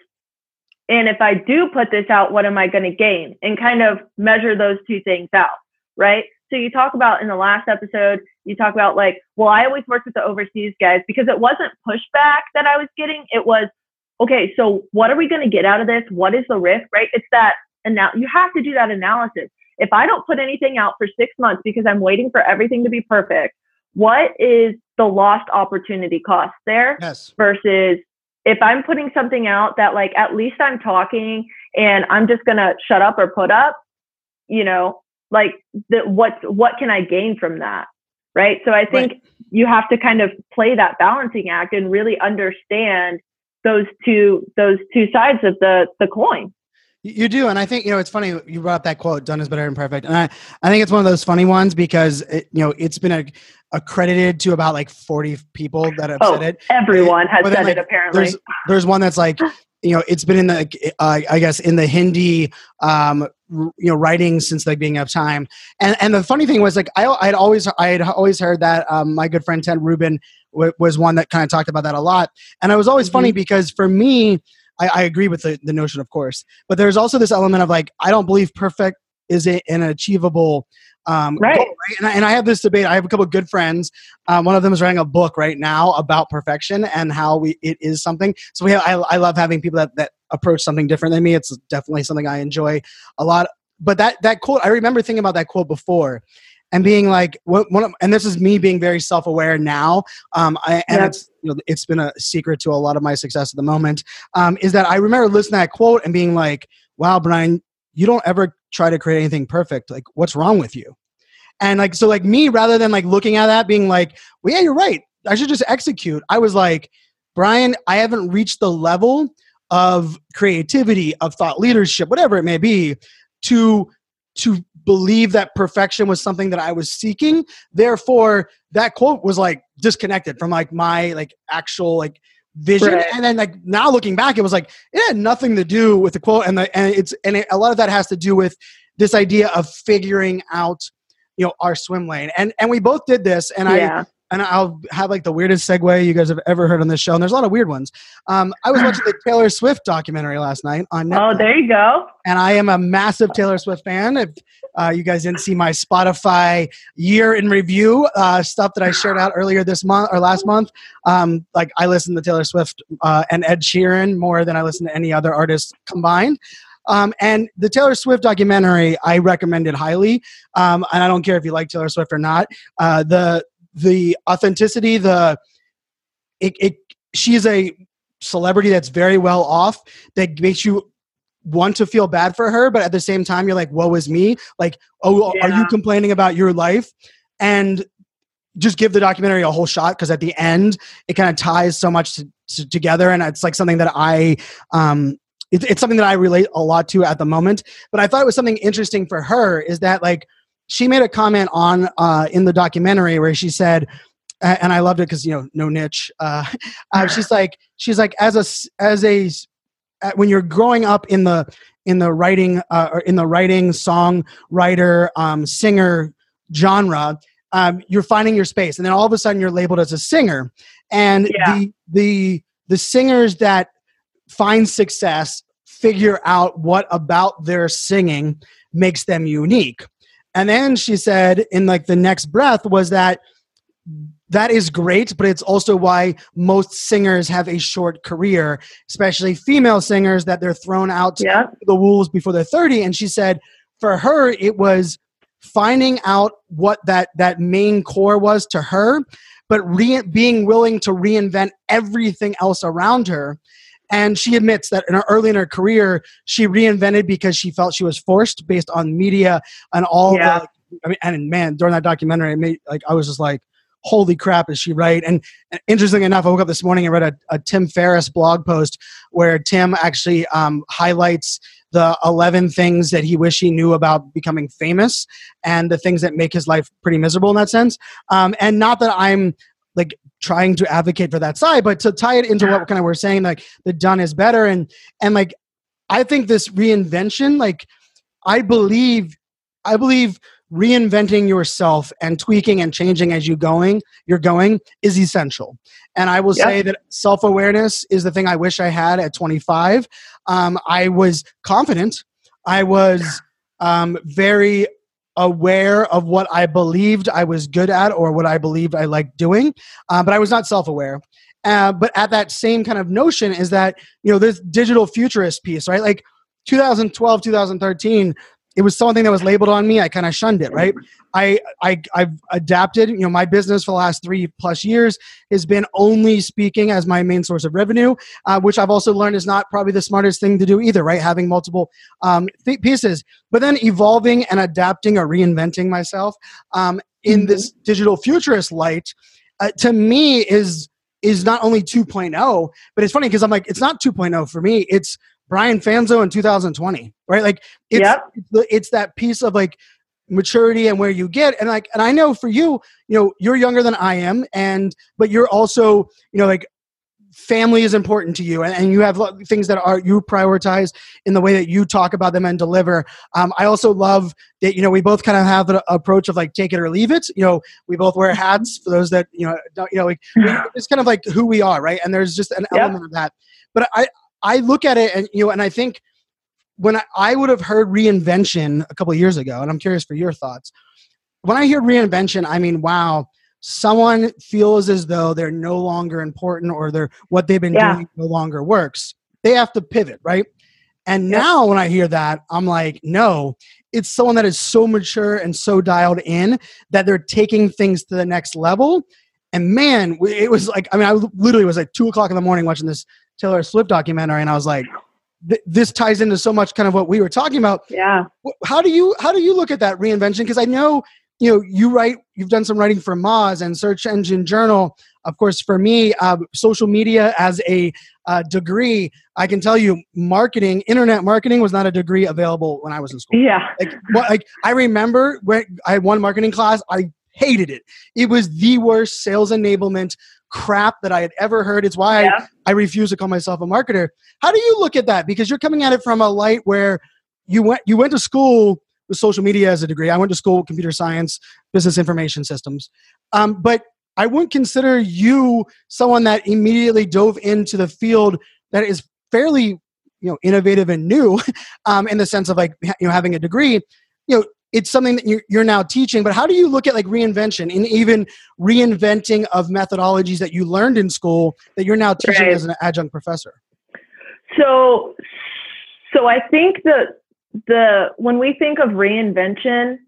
Speaker 2: And if I do put this out, what am I going to gain? And kind of measure those two things out, right? So you talk about in the last episode, you talk about like, well, I always worked with the overseas guys because it wasn't pushback that I was getting. It was, okay, so what are we going to get out of this? What is the risk, right? It's that, and now you have to do that analysis. If I don't put anything out for six months because I'm waiting for everything to be perfect, what is the lost opportunity cost there
Speaker 1: yes
Speaker 2: versus if I'm putting something out that like at least I'm talking and I'm just gonna shut up or put up, you know, like the, what what can I gain from that, right? So I think
Speaker 1: Right.
Speaker 2: you have to kind of play that balancing act and really understand those two those two sides of the the coin.
Speaker 1: You do, and I think you know it's funny you brought up that quote. Done is better than perfect, and I, I think it's one of those funny ones because it, you know it's been a, accredited to about like forty people that have
Speaker 2: Oh,
Speaker 1: said it.
Speaker 2: Everyone has said
Speaker 1: like,
Speaker 2: it apparently.
Speaker 1: There's there's one that's like you know it's been in the uh, I guess in the Hindi um r- you know writing since like being of time, and and the funny thing was like I I had always I had always heard that um, my good friend Ted Rubin w- was one that kind of talked about that a lot, and it was always funny
Speaker 2: Mm-hmm.
Speaker 1: because for me. I, I agree with the, the notion, of course, but there's also this element of like I don't believe perfect is a, an achievable um,
Speaker 2: Right.
Speaker 1: goal, right? And, I, and I have this debate. I have a couple of good friends. Um, one of them is writing a book right now about perfection and how we it is something. So we have, I, I love having people that that approach something different than me. It's definitely something I enjoy a lot. But that that quote, I remember thinking about that quote before. And being like, what, one of, and this is me being very self-aware now. Um, I, and
Speaker 2: Yeah.
Speaker 1: it's you know, it's been a secret to a lot of my success at the moment. Um, is that I remember listening to that quote and being like, "Wow, Brian, you don't ever try to create anything perfect. Like, what's wrong with you?" And like, so like me, rather than like looking at that, being like, "Well, yeah, you're right. I should just execute." I was like, "Brian, I haven't reached the level of creativity, of thought leadership, whatever it may be, to to believe that perfection was something that I was seeking. Therefore, that quote was like disconnected from like my like actual like vision.
Speaker 2: Right.
Speaker 1: And then like now looking back, it was like it had nothing to do with the quote, and the and it's and it, a lot of that has to do with this idea of figuring out you know our swim lane and and we both did this and i
Speaker 2: yeah.
Speaker 1: And I'll have like the weirdest segue you guys have ever heard on this show. And there's a lot of weird ones. Um, I was watching the [LAUGHS] Taylor Swift documentary last night on Netflix,
Speaker 2: Oh, there you go.
Speaker 1: and I am a massive Taylor Swift fan. If uh, you guys didn't see my Spotify year in review uh, stuff that I shared out earlier this month or last month, um, like I listen to Taylor Swift uh, and Ed Sheeran more than I listen to any other artist combined. Um, and the Taylor Swift documentary, I recommend it highly. Um, and I don't care if you like Taylor Swift or not. Uh, the the authenticity, the it, it she's a celebrity that's very well off that makes you want to feel bad for her, but at the same time you're like, woe is me. Like, oh, are you complaining about your life? And just give the documentary a whole shot because at the end it kind of ties so much to, to- together and it's like something that i um it, it's something that i relate a lot to at the moment but i thought it was something interesting for her is that like she made a comment on uh in the documentary where she said and i loved it because you know no niche uh, [LAUGHS] uh she's like she's like as a s- a uh, when you're growing up in the in the writing uh, or in the writing song writer um singer genre um, you're finding your space and then all of a sudden you're labeled as a singer and
Speaker 2: Yeah.
Speaker 1: the the the singers that find success figure out what about their singing makes them unique and then she said in like the next breath was that that is great, but it's also why most singers have a short career, especially female singers that they're thrown out
Speaker 2: yeah.
Speaker 1: to the wolves before they're 30. And she said for her, it was finding out what that, that main core was to her, but re- being willing to reinvent everything else around her. And she admits that in her early in her career, she reinvented because she felt she was forced based on media and all yeah. the I mean, and man, during that documentary, I made like I was just like, holy crap, is she right? And, and interesting enough, I woke up this morning and read a, a Tim Ferriss blog post where Tim actually um, highlights the 11 things that he wish he knew about becoming famous and the things that make his life pretty miserable in that sense. Um, and not that I'm like trying to advocate for that side, but to tie it into what kind of we're saying, like the done is better. And, and like, I think this reinvention, like, I believe, I believe reinventing yourself and tweaking and changing as you going you're going is essential and i will yep. say that self-awareness is the thing i wish i had at 25 um, i was confident i was um, very aware of what i believed i was good at or what i believed i liked doing uh, but i was not self-aware. Uh, but at that same kind of notion is that you know this digital futurist piece right? Like 2012 2013 it was something that was labeled on me. I kind of shunned it, right? I, I I've adapted. You know, my business for the last three plus years has been only speaking as my main source of revenue, uh, which I've also learned is not probably the smartest thing to do either, right? Having multiple um, pieces, but then evolving and adapting or reinventing myself um, in mm-hmm. this digital futurist light, uh, to me is is not only 2.0, but it's funny because I'm like, it's not 2.0 for me. It's Brian Fanzo in 2020, right? Like it's, yep. it's, that piece of like maturity and where you get and like and I know for you, you know, you're younger than I am and but you're also, you know, like family is important to you and, and you have things that are you prioritize in the way that you talk about them and deliver um, i also love that you know we both kind of have an approach of like take it or leave it you know we both wear hats for those that you know don't, you know like [LAUGHS] it's kind of like who we are right and there's just an yep. element of that but i I look at it and you know, and I think when I, I would have heard reinvention a couple years ago, and I'm curious for your thoughts. When I hear reinvention, I mean, wow, someone feels as though they're no longer important or they're what they've been yeah. doing no longer works. They have to pivot, right? And yep. now when I hear that, I'm like, no, it's someone that is so mature and so dialed in that they're taking things to the next level. And man, it was like, I mean, I literally was like two o'clock in the morning watching this Taylor Swift documentary, and I was like, this ties into so much kind of what we were talking about.
Speaker 2: Yeah.
Speaker 1: How do you how do you look at that reinvention? Because I know you know you write you've done some writing for Moz and Search Engine Journal. Of course, for me, uh, social media as a uh, degree, I can tell you, marketing, internet marketing, was not a degree available when I was in school.
Speaker 2: Yeah.
Speaker 1: Like, like I remember when I had one marketing class, I hated it. It was the worst sales enablement crap that I had ever heard. It's why yeah. I, I refuse to call myself a marketer. How do you look at that? Because you're coming at it from a light where you went you went to school with social media as a degree. I went to school with computer science, business information systems. Um, but I wouldn't consider you someone that immediately dove into the field that is fairly you know innovative and new [LAUGHS] um, in the sense of like you know having a degree you know it's something that you're, you're now teaching but how do you look at like reinvention and even reinventing of methodologies that you learned in school that you're now teaching right. as an adjunct professor?
Speaker 2: So so i think that the when we think of reinvention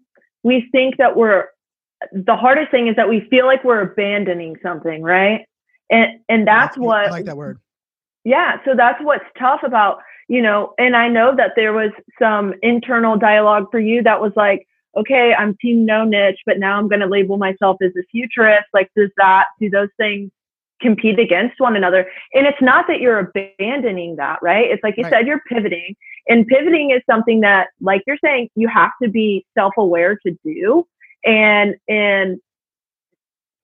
Speaker 2: we think that we're the hardest thing is that we feel like we're abandoning something right? And and that's what
Speaker 1: I like that word.
Speaker 2: Yeah so that's what's tough about you know, and I know that there was some internal dialogue for you that was like, okay, I'm team no niche, but now I'm going to label myself as a futurist. Like, does that, do those things compete against one another? And it's not that you're abandoning that, right? It's like you right. said, you're pivoting. And pivoting is something that, like you're saying, you have to be self aware to do. And, and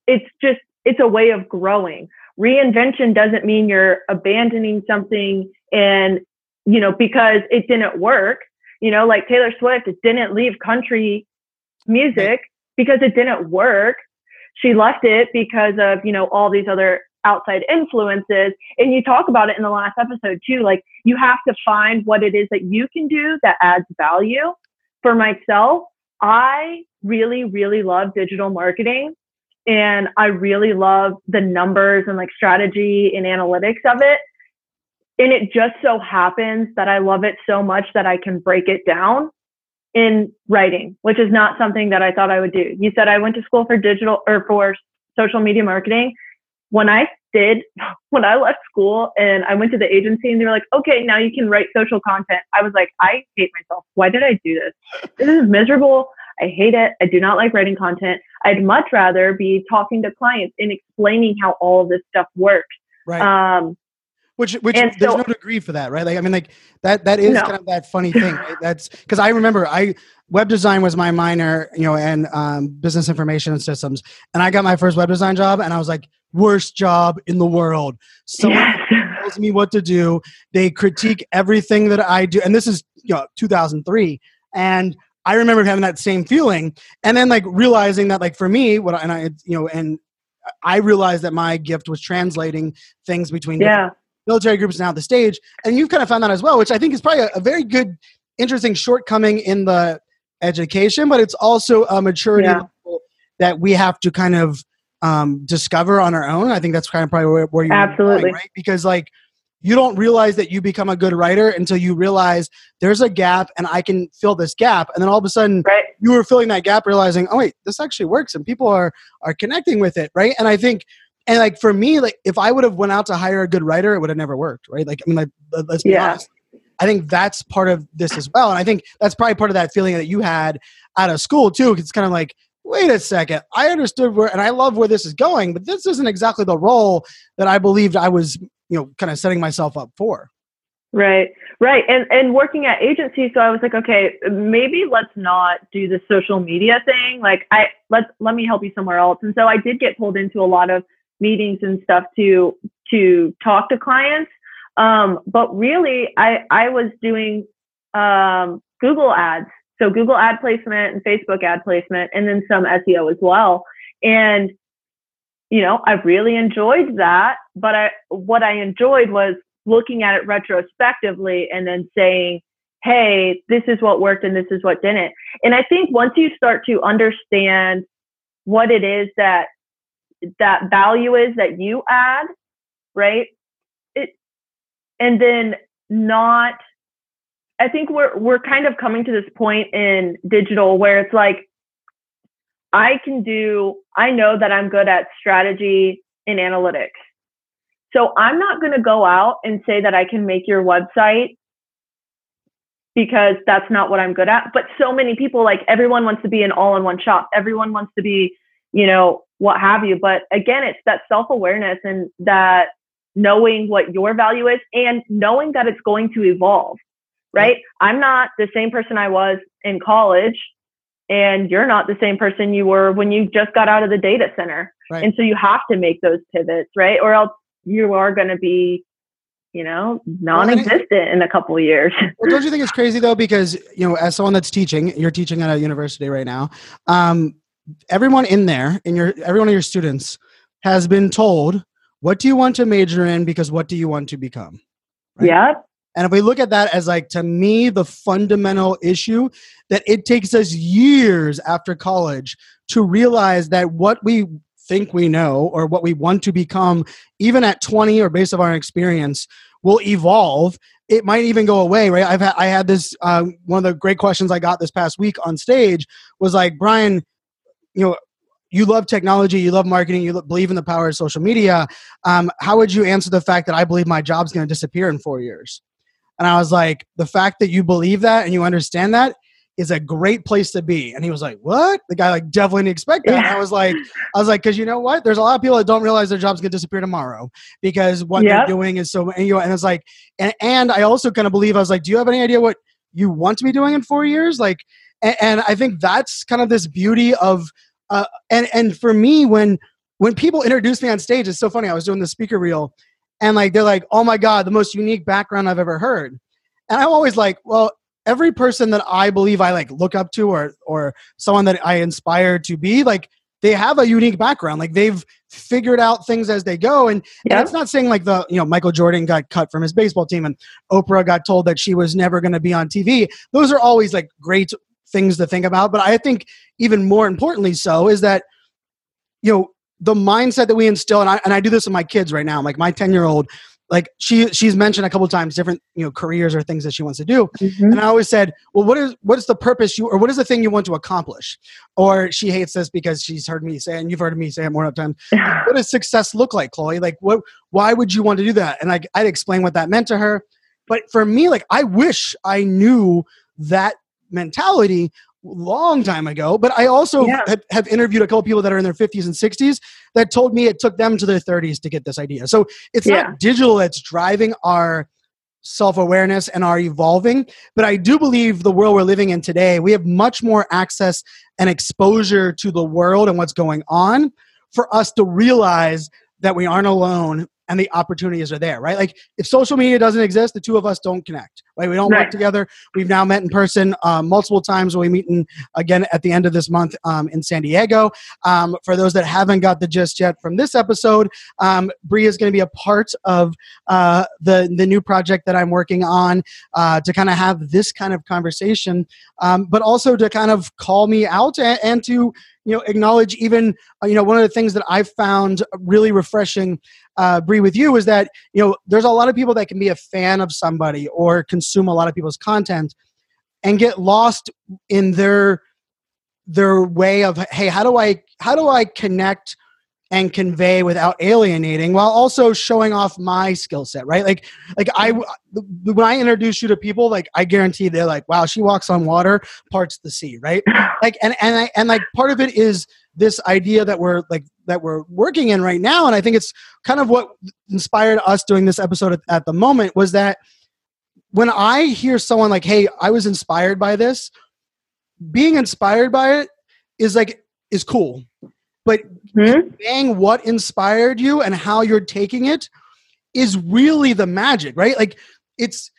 Speaker 2: it's just, it's a way of growing. Reinvention doesn't mean you're abandoning something and you know, because it didn't work. You know, like Taylor Swift didn't leave country music because it didn't work. She left it because of, you know, all these other outside influences. And you talk about it in the last episode too. Like you have to find what it is that you can do that adds value. For myself, I really, really love digital marketing and I really love the numbers and like strategy and analytics of it. And it just so happens that I love it so much that I can break it down in writing, which is not something that I thought I would do. You said I went to school for digital or for social media marketing. When I did, [LAUGHS] when I left school and I went to the agency and they were like, okay, now you can write social content. I was like, I hate myself. Why did I do this? This is miserable. I hate it. I do not like writing content. I'd much rather be talking to clients and explaining how all of this stuff works.
Speaker 1: Right. Um, which which there's so, no degree for that, right? Like I mean, like that that is no. kind of that funny thing. Right? That's because I remember I web design was my minor, you know, and um, business information and systems, and I got my first web design job, and I was like, worst job in the world. Someone yes. [LAUGHS] tells me what to do. They critique everything that I do, and this is you know 2003, and I remember having that same feeling, and then like realizing that like for me, what I, and I you know, and I realized that my gift was translating things between
Speaker 2: yeah.
Speaker 1: Military groups now at the stage, and you've kind of found that as well, which I think is probably a, a very good, interesting shortcoming in the education, but it's also a maturity yeah. that we have to kind of um, discover on our own. I think that's kind of probably where, where you're
Speaker 2: absolutely
Speaker 1: going, right because like you don't realize that you become a good writer until you realize there's a gap and I can fill this gap. And then all of a sudden
Speaker 2: right.
Speaker 1: you were filling that gap, realizing, oh wait, this actually works and people are are connecting with it. Right. And I think and like for me, like if I would have went out to hire a good writer, it would have never worked. Right. Like I mean like let's be yeah. honest. I think that's part of this as well. And I think that's probably part of that feeling that you had out of school too. It's kind of like, wait a second, I understood where and I love where this is going, but this isn't exactly the role that I believed I was you know kind of setting myself up for
Speaker 2: right right and and working at agency so i was like okay maybe let's not do the social media thing like i let's let me help you somewhere else and so i did get pulled into a lot of meetings and stuff to to talk to clients um, but really i i was doing um, google ads so google ad placement and facebook ad placement and then some seo as well and you know, I really enjoyed that. But I, what I enjoyed was looking at it retrospectively and then saying, hey, this is what worked and this is what didn't. And I think once you start to understand what it is that that value is that you add, right? It and then not I think we're we're kind of coming to this point in digital where it's like I can do, I know that I'm good at strategy and analytics. So I'm not going to go out and say that I can make your website because that's not what I'm good at. But so many people, like everyone wants to be an all in one shop. Everyone wants to be, you know, what have you. But again, it's that self awareness and that knowing what your value is and knowing that it's going to evolve, right? I'm not the same person I was in college and you're not the same person you were when you just got out of the data center. Right. And so you have to make those pivots, right? Or else you are going to be, you know, non-existent well, in a couple of years. [LAUGHS]
Speaker 1: well, don't you think it's crazy though? Because you know, as someone that's teaching, you're teaching at a university right now. Um, everyone in there, in your every one of your students, has been told, "What do you want to major in? Because what do you want to become?"
Speaker 2: Right? Yeah.
Speaker 1: And if we look at that as like to me the fundamental issue that it takes us years after college to realize that what we think we know or what we want to become even at 20 or based on our experience will evolve it might even go away right i've had i had this uh, one of the great questions i got this past week on stage was like brian you know you love technology, you love marketing, you believe in the power of social media. Um, how would you answer the fact that I believe my job's going to disappear in four years? And I was like, the fact that you believe that and you understand that is a great place to be. And he was like, what? The guy like definitely didn't expect that. Yeah. I was like, I was like, cause you know what? There's a lot of people that don't realize their job's gonna disappear tomorrow because what yep. they're doing is so, and, you know, and it's like, and, and I also kind of believe, I was like, do you have any idea what you want to be doing in four years? Like, and, and I think that's kind of this beauty of, uh, and, and for me, when, when people introduce me on stage, it's so funny. I was doing the speaker reel and like they're like, "Oh my god, the most unique background I've ever heard." And I'm always like, "Well, every person that I believe I like look up to or or someone that I inspire to be, like they have a unique background. Like they've figured out things as they go. And, and it's not saying like the, you know, Michael Jordan got cut from his baseball team and Oprah got told that she was never going to be on TV. Those are always like great things to think about. But I think even more importantly so is that, you know, the mindset that we instill, and I, and I do this with my kids right now, like my 10 year old, like she she's mentioned a couple times different you know careers or things that she wants to do
Speaker 2: Mhm.
Speaker 1: and I always said, well, what is what is the purpose you or what is the thing you want to accomplish? Or she hates this because she's heard me say, it, and you've heard me say it more times. [LAUGHS] What does success look like, Chloe? Like, what? Why would you want to do that? And like, I'd explain what that meant to her. But for me, like, I wish I knew that mentality long time ago. But I also
Speaker 2: Yeah.
Speaker 1: have, have interviewed a couple people that are in their 50s and 60s that told me it took them to their 30s to get this idea. So it's
Speaker 2: Yeah.
Speaker 1: not digital that's driving our self awareness and our evolving. But I do believe the world we're living in today, we have much more access and exposure to the world and what's going on for us to realize that we aren't alone and the opportunities are there, right? Like if social media doesn't exist, the two of us don't connect, right? We don't work together. We've now met in person um, multiple times. We meet in, again at the end of this month um, in San Diego. Um, for those that haven't got the gist yet from this episode, um, Brie is going to be a part of uh, the the new project that I'm working on uh, to kind of have this kind of conversation, um, but also to kind of call me out and, and to you know acknowledge even uh, you know one of the things that I've found really refreshing, uh, Brie, with you is that you know there's a lot of people that can be a fan of somebody or consume a lot of people's content and get lost in their their way of hey how do I how do I connect and convey without alienating while also showing off my skill set right? Like like i when i introduce you to people like i guarantee they're like wow she walks on water parts the sea right? [LAUGHS] Like and and I, and like part of it is this idea that we're like that we're working in right now and i think it's kind of what inspired us doing this episode at, at the moment was that when i hear someone like hey i was inspired by this being inspired by it is like is cool. But
Speaker 2: Hmm?
Speaker 1: conveying what inspired you and how you're taking it is really the magic, right? Like it's,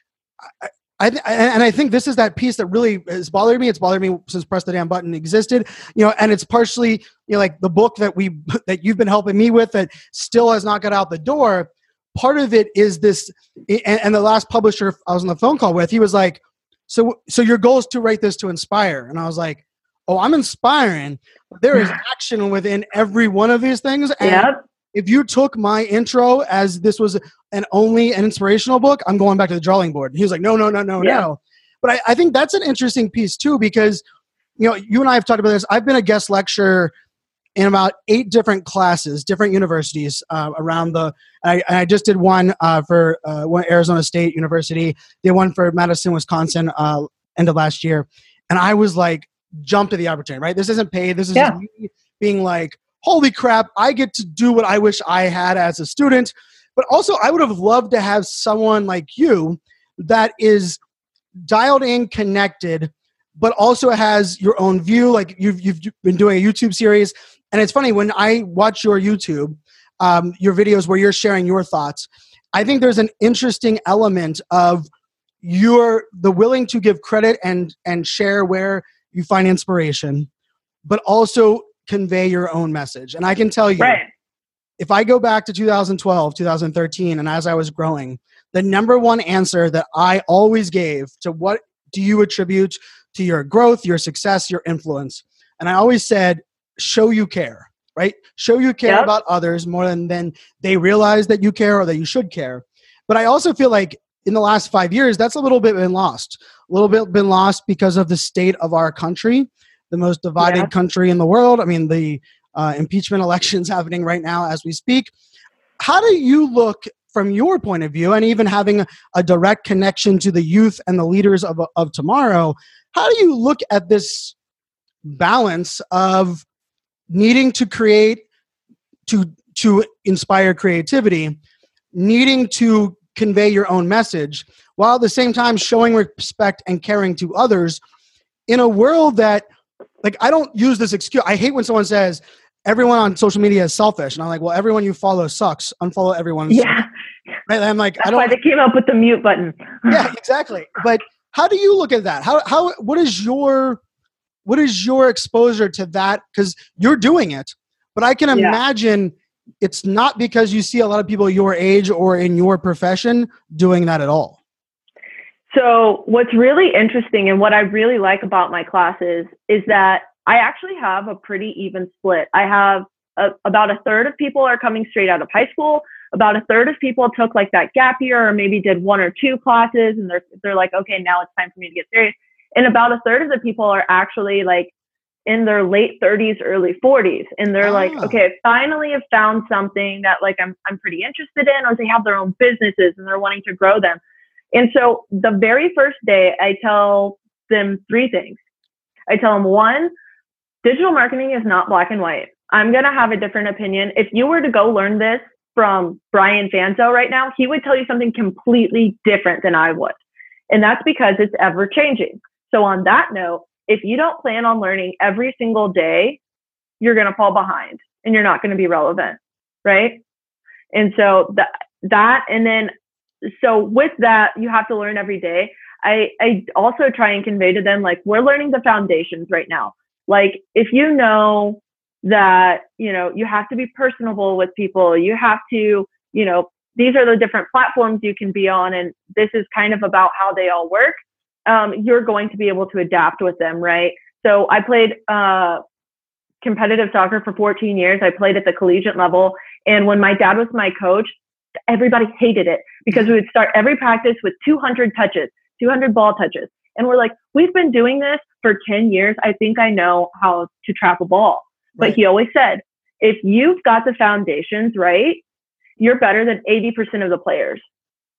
Speaker 1: I, I and I think this is that piece that really has bothered me. It's bothered me since Press the Damn Button existed, you know, and it's partially, you know, like the book that we, [LAUGHS] that you've been helping me with that still has not got out the door. Part of it is this, and, and the last publisher I was on the phone call with, he was like, so, so your goal is to write this to inspire. And I was like, oh, I'm inspiring. There is action within every one of these things. And
Speaker 2: Yep.
Speaker 1: if you took my intro as this was an only an inspirational book, I'm going back to the drawing board. He was like, no, no, no, no,
Speaker 2: Yeah.
Speaker 1: no. But I, I think that's an interesting piece too, because you know, you and I have talked about this. I've been a guest lecturer in about eight different classes, different universities uh, around the. I, I just did one uh, for uh, one Arizona State University. Did one for Madison, Wisconsin, uh, end of last year, and I was like, jump to the opportunity. Right, this isn't paid. This is
Speaker 2: Yeah.
Speaker 1: me being like, holy crap, I get to do what I wish I had as a student. But also, I would have loved to have someone like you that is dialed in, connected, but also has your own view. Like you've, you've been doing a YouTube series. And it's funny when I watch your YouTube, um, your videos where you're sharing your thoughts, I think there's an interesting element of you're the willing to give credit and and share where you find inspiration, but also convey your own message. And I can tell you,
Speaker 2: Right.
Speaker 1: if I go back to 2012, 2013, and as I was growing, the number one answer that I always gave to what do you attribute to your growth, your success, your influence? And I always said, show you care, right? Show you care
Speaker 2: Yep.
Speaker 1: about others more than, than they realize that you care or that you should care. But I also feel like in the last five years, that's a little bit been lost. A little bit been lost because of the state of our country, the most divided
Speaker 2: Yeah.
Speaker 1: country in the world. I mean, the uh, impeachment [LAUGHS] elections happening right now as we speak. How do you look from your point of view, and even having a direct connection to the youth and the leaders of, of tomorrow? How do you look at this balance of needing to create, to to inspire creativity, needing to convey your own message, while at the same time showing respect and caring to others in a world that like I don't use this excuse. I hate when someone says everyone on social media is selfish, and I'm like, well, everyone you follow sucks. Unfollow everyone.
Speaker 2: Yeah.
Speaker 1: Right? I'm like, I
Speaker 2: That's why
Speaker 1: don't.
Speaker 2: they came up with the mute button. [LAUGHS]
Speaker 1: yeah, exactly. But how do you look at that? How how what is your what is your exposure to that? Because you're doing it, but I can
Speaker 2: Yeah.
Speaker 1: imagine it's not because you see a lot of people your age or in your profession doing that at all.
Speaker 2: So, what's really interesting and what I really like about my classes is that I actually have a pretty even split. I have a, about a third of people are coming straight out of high school. About a third of people took like that gap year or maybe did one or two classes and they're, they're like, okay, now it's time for me to get serious. And about a third of the people are actually like in their late 30s, early 40s. And they're like,
Speaker 1: Ah.
Speaker 2: okay, I finally have found something that like I'm, I'm pretty interested in, or they have their own businesses and they're wanting to grow them. And so the very first day, I tell them three things. I tell them one, digital marketing is not black and white. I'm going to have a different opinion. If you were to go learn this from Brian Fanzo right now, he would tell you something completely different than I would. And that's because it's ever changing. So, on that note, if you don't plan on learning every single day, you're going to fall behind and you're not going to be relevant. Right. And so that, that, and then, so with that, you have to learn every day. I, I also try and convey to them, like, we're learning the foundations right now. Like, if you know that, you know, you have to be personable with people, you have to, you know, these are the different platforms you can be on, and this is kind of about how they all work. Um, you're going to be able to adapt with them, right? So I played uh, competitive soccer for 14 years. I played at the collegiate level, and when my dad was my coach, everybody hated it because we would start every practice with 200 touches, 200 ball touches, and we're like, we've been doing this for 10 years. I think I know how to trap a ball. But
Speaker 1: Right.
Speaker 2: he always said, if you've got the foundations right, you're better than 80% of the players,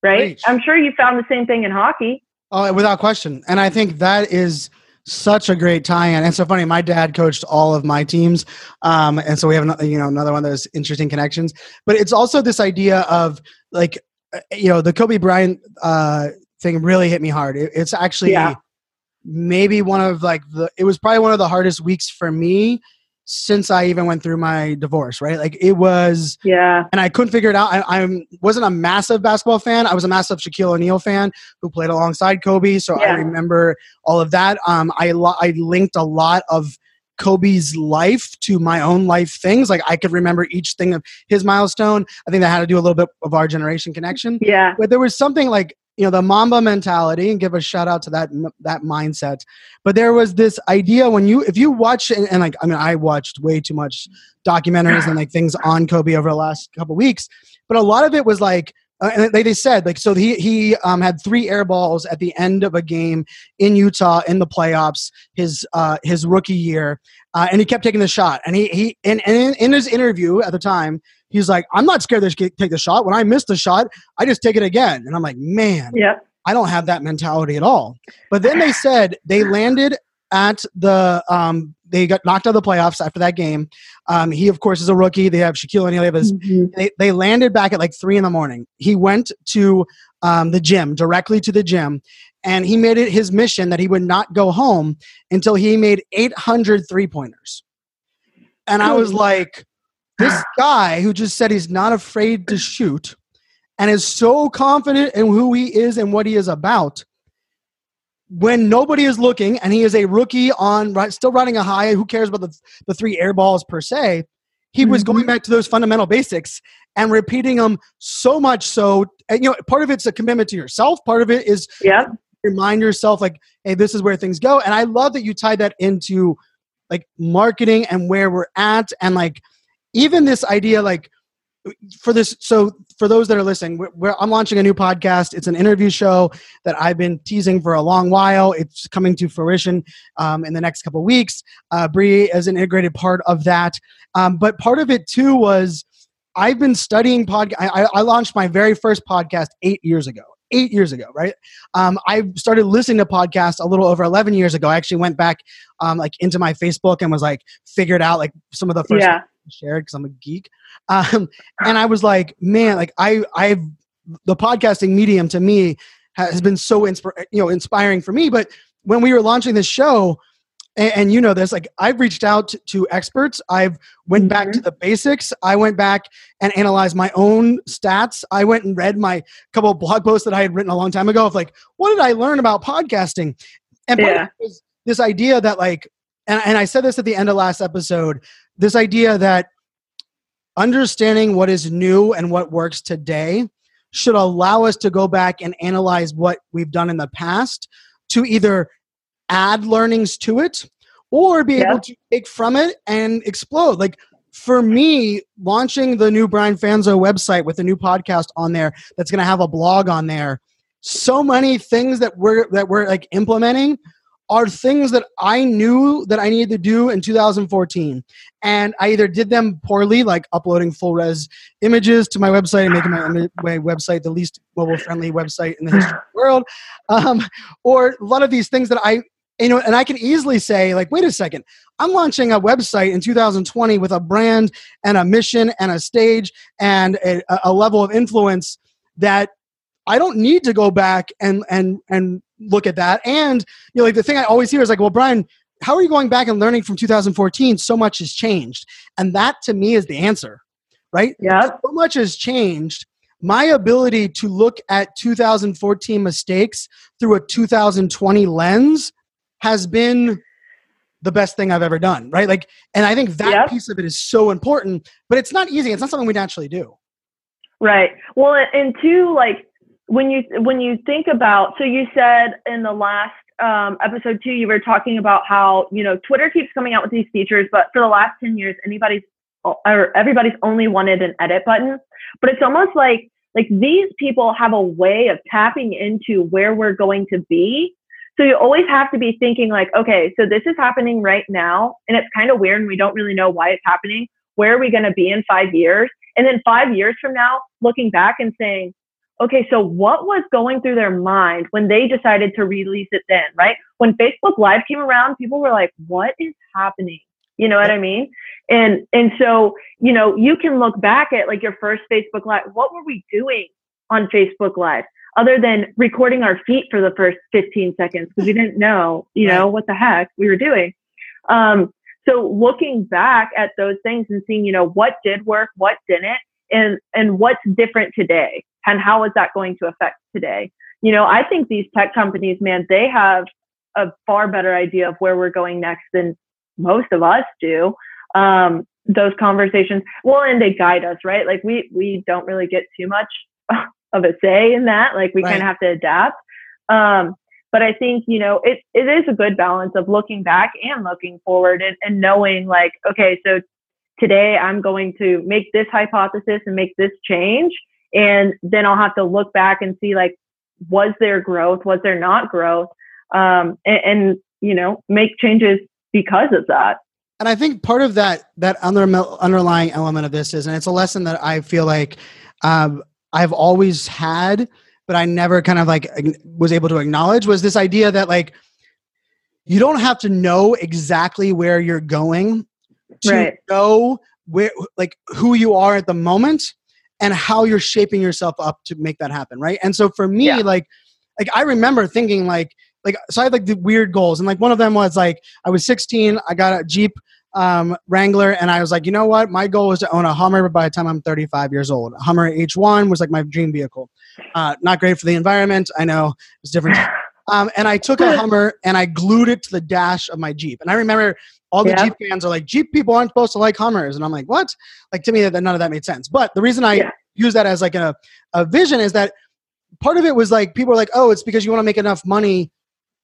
Speaker 2: right?
Speaker 1: Preach.
Speaker 2: I'm sure you found the same thing in hockey.
Speaker 1: Oh, without question. And I think that is such a great tie-in. And so funny. My dad coached all of my teams, um, and so we have another, you know another one of those interesting connections. But it's also this idea of like, uh, you know, the Kobe Bryant uh, thing really hit me hard. It, it's actually
Speaker 2: Yeah.
Speaker 1: maybe one of like the. It was probably one of the hardest weeks for me since I even went through my divorce. Right, like it was
Speaker 2: Yeah.
Speaker 1: and I couldn't figure it out. I, I wasn't a massive basketball fan. I was a massive Shaquille O'Neal fan who played alongside Kobe, so I remember all of that. Um, I lo- I linked a lot of Kobe's life to my own life things. Like I could remember each thing of his milestone. I think that had to do a little bit of our generation connection.
Speaker 2: Yeah.
Speaker 1: But there was something like you know the Mamba mentality, and give a shout out to that that mindset. But there was this idea when you if you watch and, and like I mean I watched way too much documentaries and like things on Kobe over the last couple weeks, but a lot of it was like. Uh, and they, they said like so he he um, had three air balls at the end of a game in Utah in the playoffs his uh, his rookie year uh, and he kept taking the shot and he he and, and in, in his interview at the time he's like I'm not scared to take the shot when I miss the shot I just take it again and I'm like man
Speaker 2: Yep.
Speaker 1: I don't have that mentality at all. But then they said they landed at the um, they got knocked out of the playoffs after that game. Um, he of course is a rookie. They have Shaquille O'Neal. They, have his, they they landed back at like three in the morning. He went to um, the gym directly to the gym, and he made it his mission that he would not go home until he made 800 three pointers. And I was like, this [SIGHS] guy who just said he's not afraid to shoot and is so confident in who he is and what he is about when nobody is looking and he is a rookie on right, still running a high who cares about the, the three air balls per se he was
Speaker 2: Mhm.
Speaker 1: going back to those fundamental basics and repeating them so much so and, you know part of it's a commitment to yourself part of it is
Speaker 2: yeah.
Speaker 1: remind yourself like hey this is where things go and i love that you tied that into like marketing and where we're at and like even this idea like for this so for those that are listening we're, we're, i'm launching a new podcast. It's an interview show that i've been teasing for a long while. It's coming to fruition um, in the next couple weeks. Uh, brie is an integrated part of that. Um, but part of it too was i've been studying podcast I, I launched my very first podcast eight years ago eight years ago right? Um, i started listening to podcasts a little over 11 years ago. I actually went back um, like into my facebook and was like figured out like some of the first
Speaker 2: Yeah.
Speaker 1: Shared because I'm a geek. Um, and I was like, man, like I, I've the podcasting medium to me has been so inspir- you know inspiring for me. But when we were launching this show, and, and you know this, like I've reached out to, to experts. I've went back to the basics. I went back and analyzed my own stats. I went and read my couple of blog posts that I had written a long time ago of like, what did I learn about podcasting? And
Speaker 2: Yeah.
Speaker 1: it was this idea that like and, and I said this at the end of last episode, this idea that understanding what is new and what works today should allow us to go back and analyze what we've done in the past to either add learnings to it or be able to take from it and explode. Like for me, launching the new Brian Fanzo website with a new podcast on there that's going to have a blog on there, so many things that we're that we're like implementing are things that I knew that I needed to do in 2014. And I either did them poorly, like uploading full res images to my website and making my, my website the least mobile friendly website in the history of the world, um, or a lot of these things that I you know, and I can easily say, like, wait a second, I'm launching a website in 2020 with a brand and a mission and a stage and a, a level of influence that I don't need to go back and and and look at that. And you know, like the thing I always hear is like, well, Brian, how are you going back and learning from 2014? So much has changed, and that to me is the answer, right?
Speaker 2: Yeah,
Speaker 1: so much has changed. My ability to look at 2014 mistakes through a 2020 lens has been the best thing I've ever done, right? Like, and I think that yep. piece of it is so important, but it's not easy. It's not something we naturally do.
Speaker 2: Right. Well, and two, like when you when you think about, so you said in the last um, episode two, you were talking about how you know Twitter keeps coming out with these features, but for the last ten years, anybody's or everybody's only wanted an edit button. But it's almost like like these people have a way of tapping into where we're going to be so you always have to be thinking like, okay, so this is happening right now, and it's kind of weird, and we don't really know why it's happening. Where are we going to be in five years? And then five years from now, looking back and saying, okay, so what was going through their mind when they decided to release it then, right? When Facebook Live came around, people were like, what is happening? You know what I mean? And and so, you know, you can look back at like your first Facebook Live. What were we doing on Facebook Live? other than recording our feet for the first 15 seconds because we didn't know, you know, what the heck we were doing. Um, so looking back at those things and seeing, you know, what did work, what didn't, and and what's different today, and how is that going to affect today? You know, I think these tech companies, man, they have a far better idea of where we're going next than most of us do. Um, those conversations, well, and they guide us, right? Like we we don't really get too much [LAUGHS] of a say in that. Like we right. kind of have to adapt. Um, but I think, you know, it, it is a good balance of looking back and looking forward and, and knowing like, okay, so today I'm going to make this hypothesis and make this change. And then I'll have to look back and see like, was there growth? Was there not growth? Um, and, and, you know, make changes because of that.
Speaker 1: And I think part of that that under, underlying element of this is, and it's a lesson that I feel like um, I've always had, but I never kind of like was able to acknowledge was this idea that like you don't have to know exactly where you're going to right. know where like who you are at the moment and how you're shaping yourself up to make that happen right and so for me yeah. like like i remember thinking like like so i had like the weird goals and like one of them was like i was 16 i got a jeep um, Wrangler, and I was like, you know what? My goal was to own a Hummer by the time I'm 35 years old. A Hummer H1 was like my dream vehicle. Uh, not great for the environment. I know it's different. [LAUGHS] Um, and I took a Hummer and I glued it to the dash of my Jeep. And I remember all the yeah. Jeep fans are like, Jeep people aren't supposed to like Hummers. And I'm like, what? Like to me, that none of that made sense. But the reason I yeah. use that as like a, a vision is that part of it was like people are like, oh, it's because you want to make enough money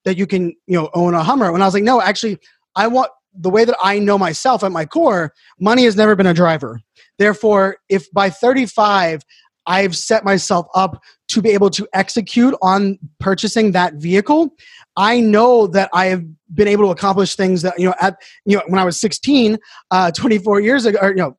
Speaker 1: that you can, you know, own a Hummer. And I was like, no, actually, I want the way that I know myself at my core, money has never been a driver. Therefore, if by 35 I've set myself up to be able to execute on purchasing that vehicle, I know that I have been able to accomplish things that you know at you know when I was 16, uh, 24 years ago, or you know,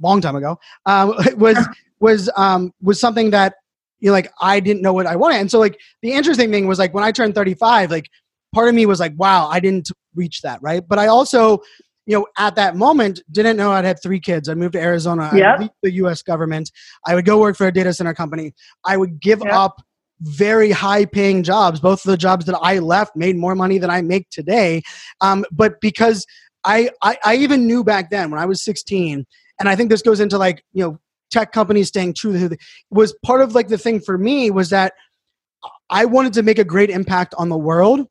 Speaker 1: long time ago, um, [LAUGHS] was was um, was something that you know like I didn't know what I wanted. And so like the interesting thing was like when I turned 35, like part of me was like, wow, I didn't reach that, right? But I also, you know, at that moment, didn't know I'd had three kids. I moved to Arizona. Yep. I the U.S. government. I would go work for a data center company. I would give yep. up very high paying jobs. Both of the jobs that I left made more money than I make today. Um, but because I, I, I even knew back then when I was 16, and I think this goes into like, you know, tech companies staying true to was part of like the thing for me was that I wanted to make a great impact on the world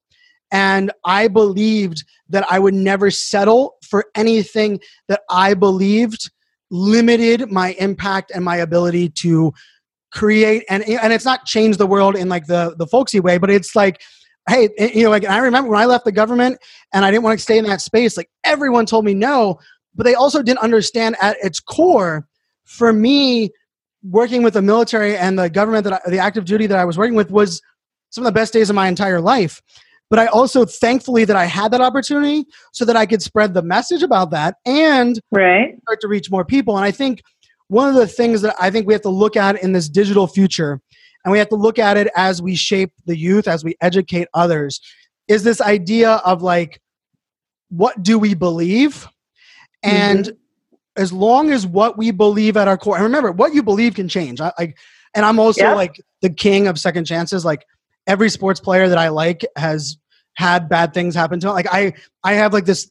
Speaker 1: And I believed that I would never settle for anything that I believed limited my impact and my ability to create and and it's not change the world in like the the folksy way but it's like hey eh, you know like i remember when i left the government and i didn't want to stay in that space like everyone told me no but they also didn't understand at its core for me working with the military and the government that I, the active duty that i was working with was some of the best days of my entire life. But i also thankfully that i had that opportunity so that i could spread the message about that and
Speaker 2: right.
Speaker 1: start to reach more people. And i think one of the things that I think we have to look at in this digital future, and we have to look at it as we shape the youth, as we educate others, is this idea of like, what do we believe? And mm-hmm. as long as what we believe at our core, and remember, what you believe can change. I, I and I'm also yep. like the king of second chances. Like every sports player that I like has had bad things happen to him. Like I, I have like this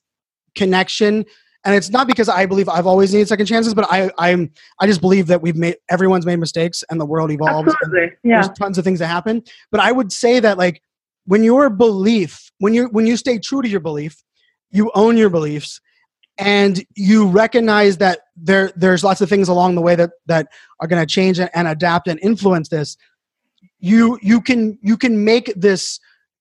Speaker 1: connection and it's not because I believe I've always needed second chances, but I I'm I just believe that we've made everyone's made mistakes and the world evolves.
Speaker 2: Yeah.
Speaker 1: There's tons of things that happen, but I would say that like when your belief, when you when you stay true to your belief, you own your beliefs, and you recognize that there there's lots of things along the way that that are going to change and, and adapt and influence this. You you can you can make this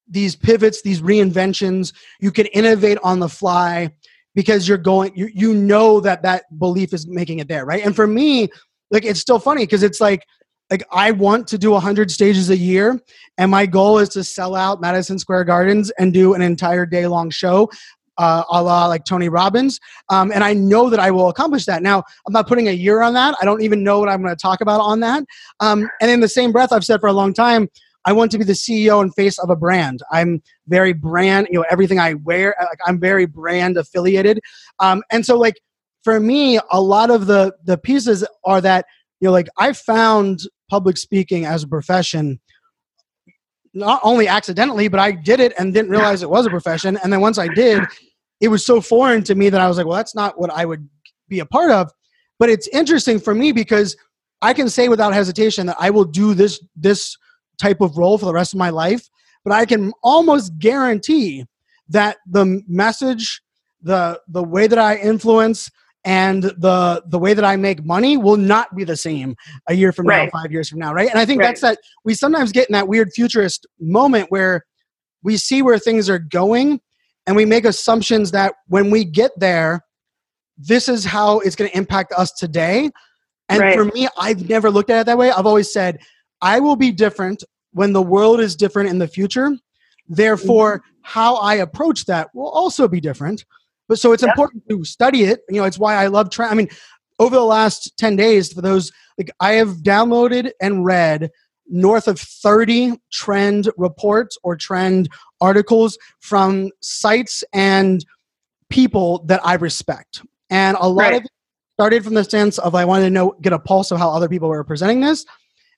Speaker 1: these pivots, these reinventions. You can innovate on the fly because you're going you you know that that belief is making it there right and for me like it's still funny because it's like like I want to do 100 stages a year and my goal is to sell out Madison Square Gardens and do an entire day long show uh, a la like Tony Robbins. Um, and I know that I will accomplish that. Now, I'm not putting a year on that. I don't even know what I'm going to talk about on that. Um, and in the same breath, I've said for a long time, I want to be the CEO and face of a brand. I'm very brand, you know, everything I wear, like I'm very brand affiliated. Um, and so like for me, a lot of the the pieces are that, you know, like I found public speaking as a profession not only accidentally, but I did it and didn't realize it was a profession. And then once I did, it was so foreign to me that I was like, well, that's not what I would be a part of. But it's interesting for me because I can say without hesitation that I will do this this type of role for the rest of my life, but I can almost guarantee that the message, the the way that I influence and the the way that I make money will not be the same a year from right. now, five years from now, right? And I think right. that's that we sometimes get in that weird futurist moment where we see where things are going and we make assumptions that when we get there, this is how it's going to impact us today. And right. for me, I've never looked at it that way. I've always said, I will be different when the world is different in the future. Therefore, mm-hmm. how I approach that will also be different. But so it's yep. important to study it. You know, it's why I love I mean, over the last 10 days, for those, like, I have downloaded and read north of 30 trend reports or trend articles from sites and people that I respect. And a lot right. of it started from the sense of I wanted to know, get a pulse of how other people were presenting this.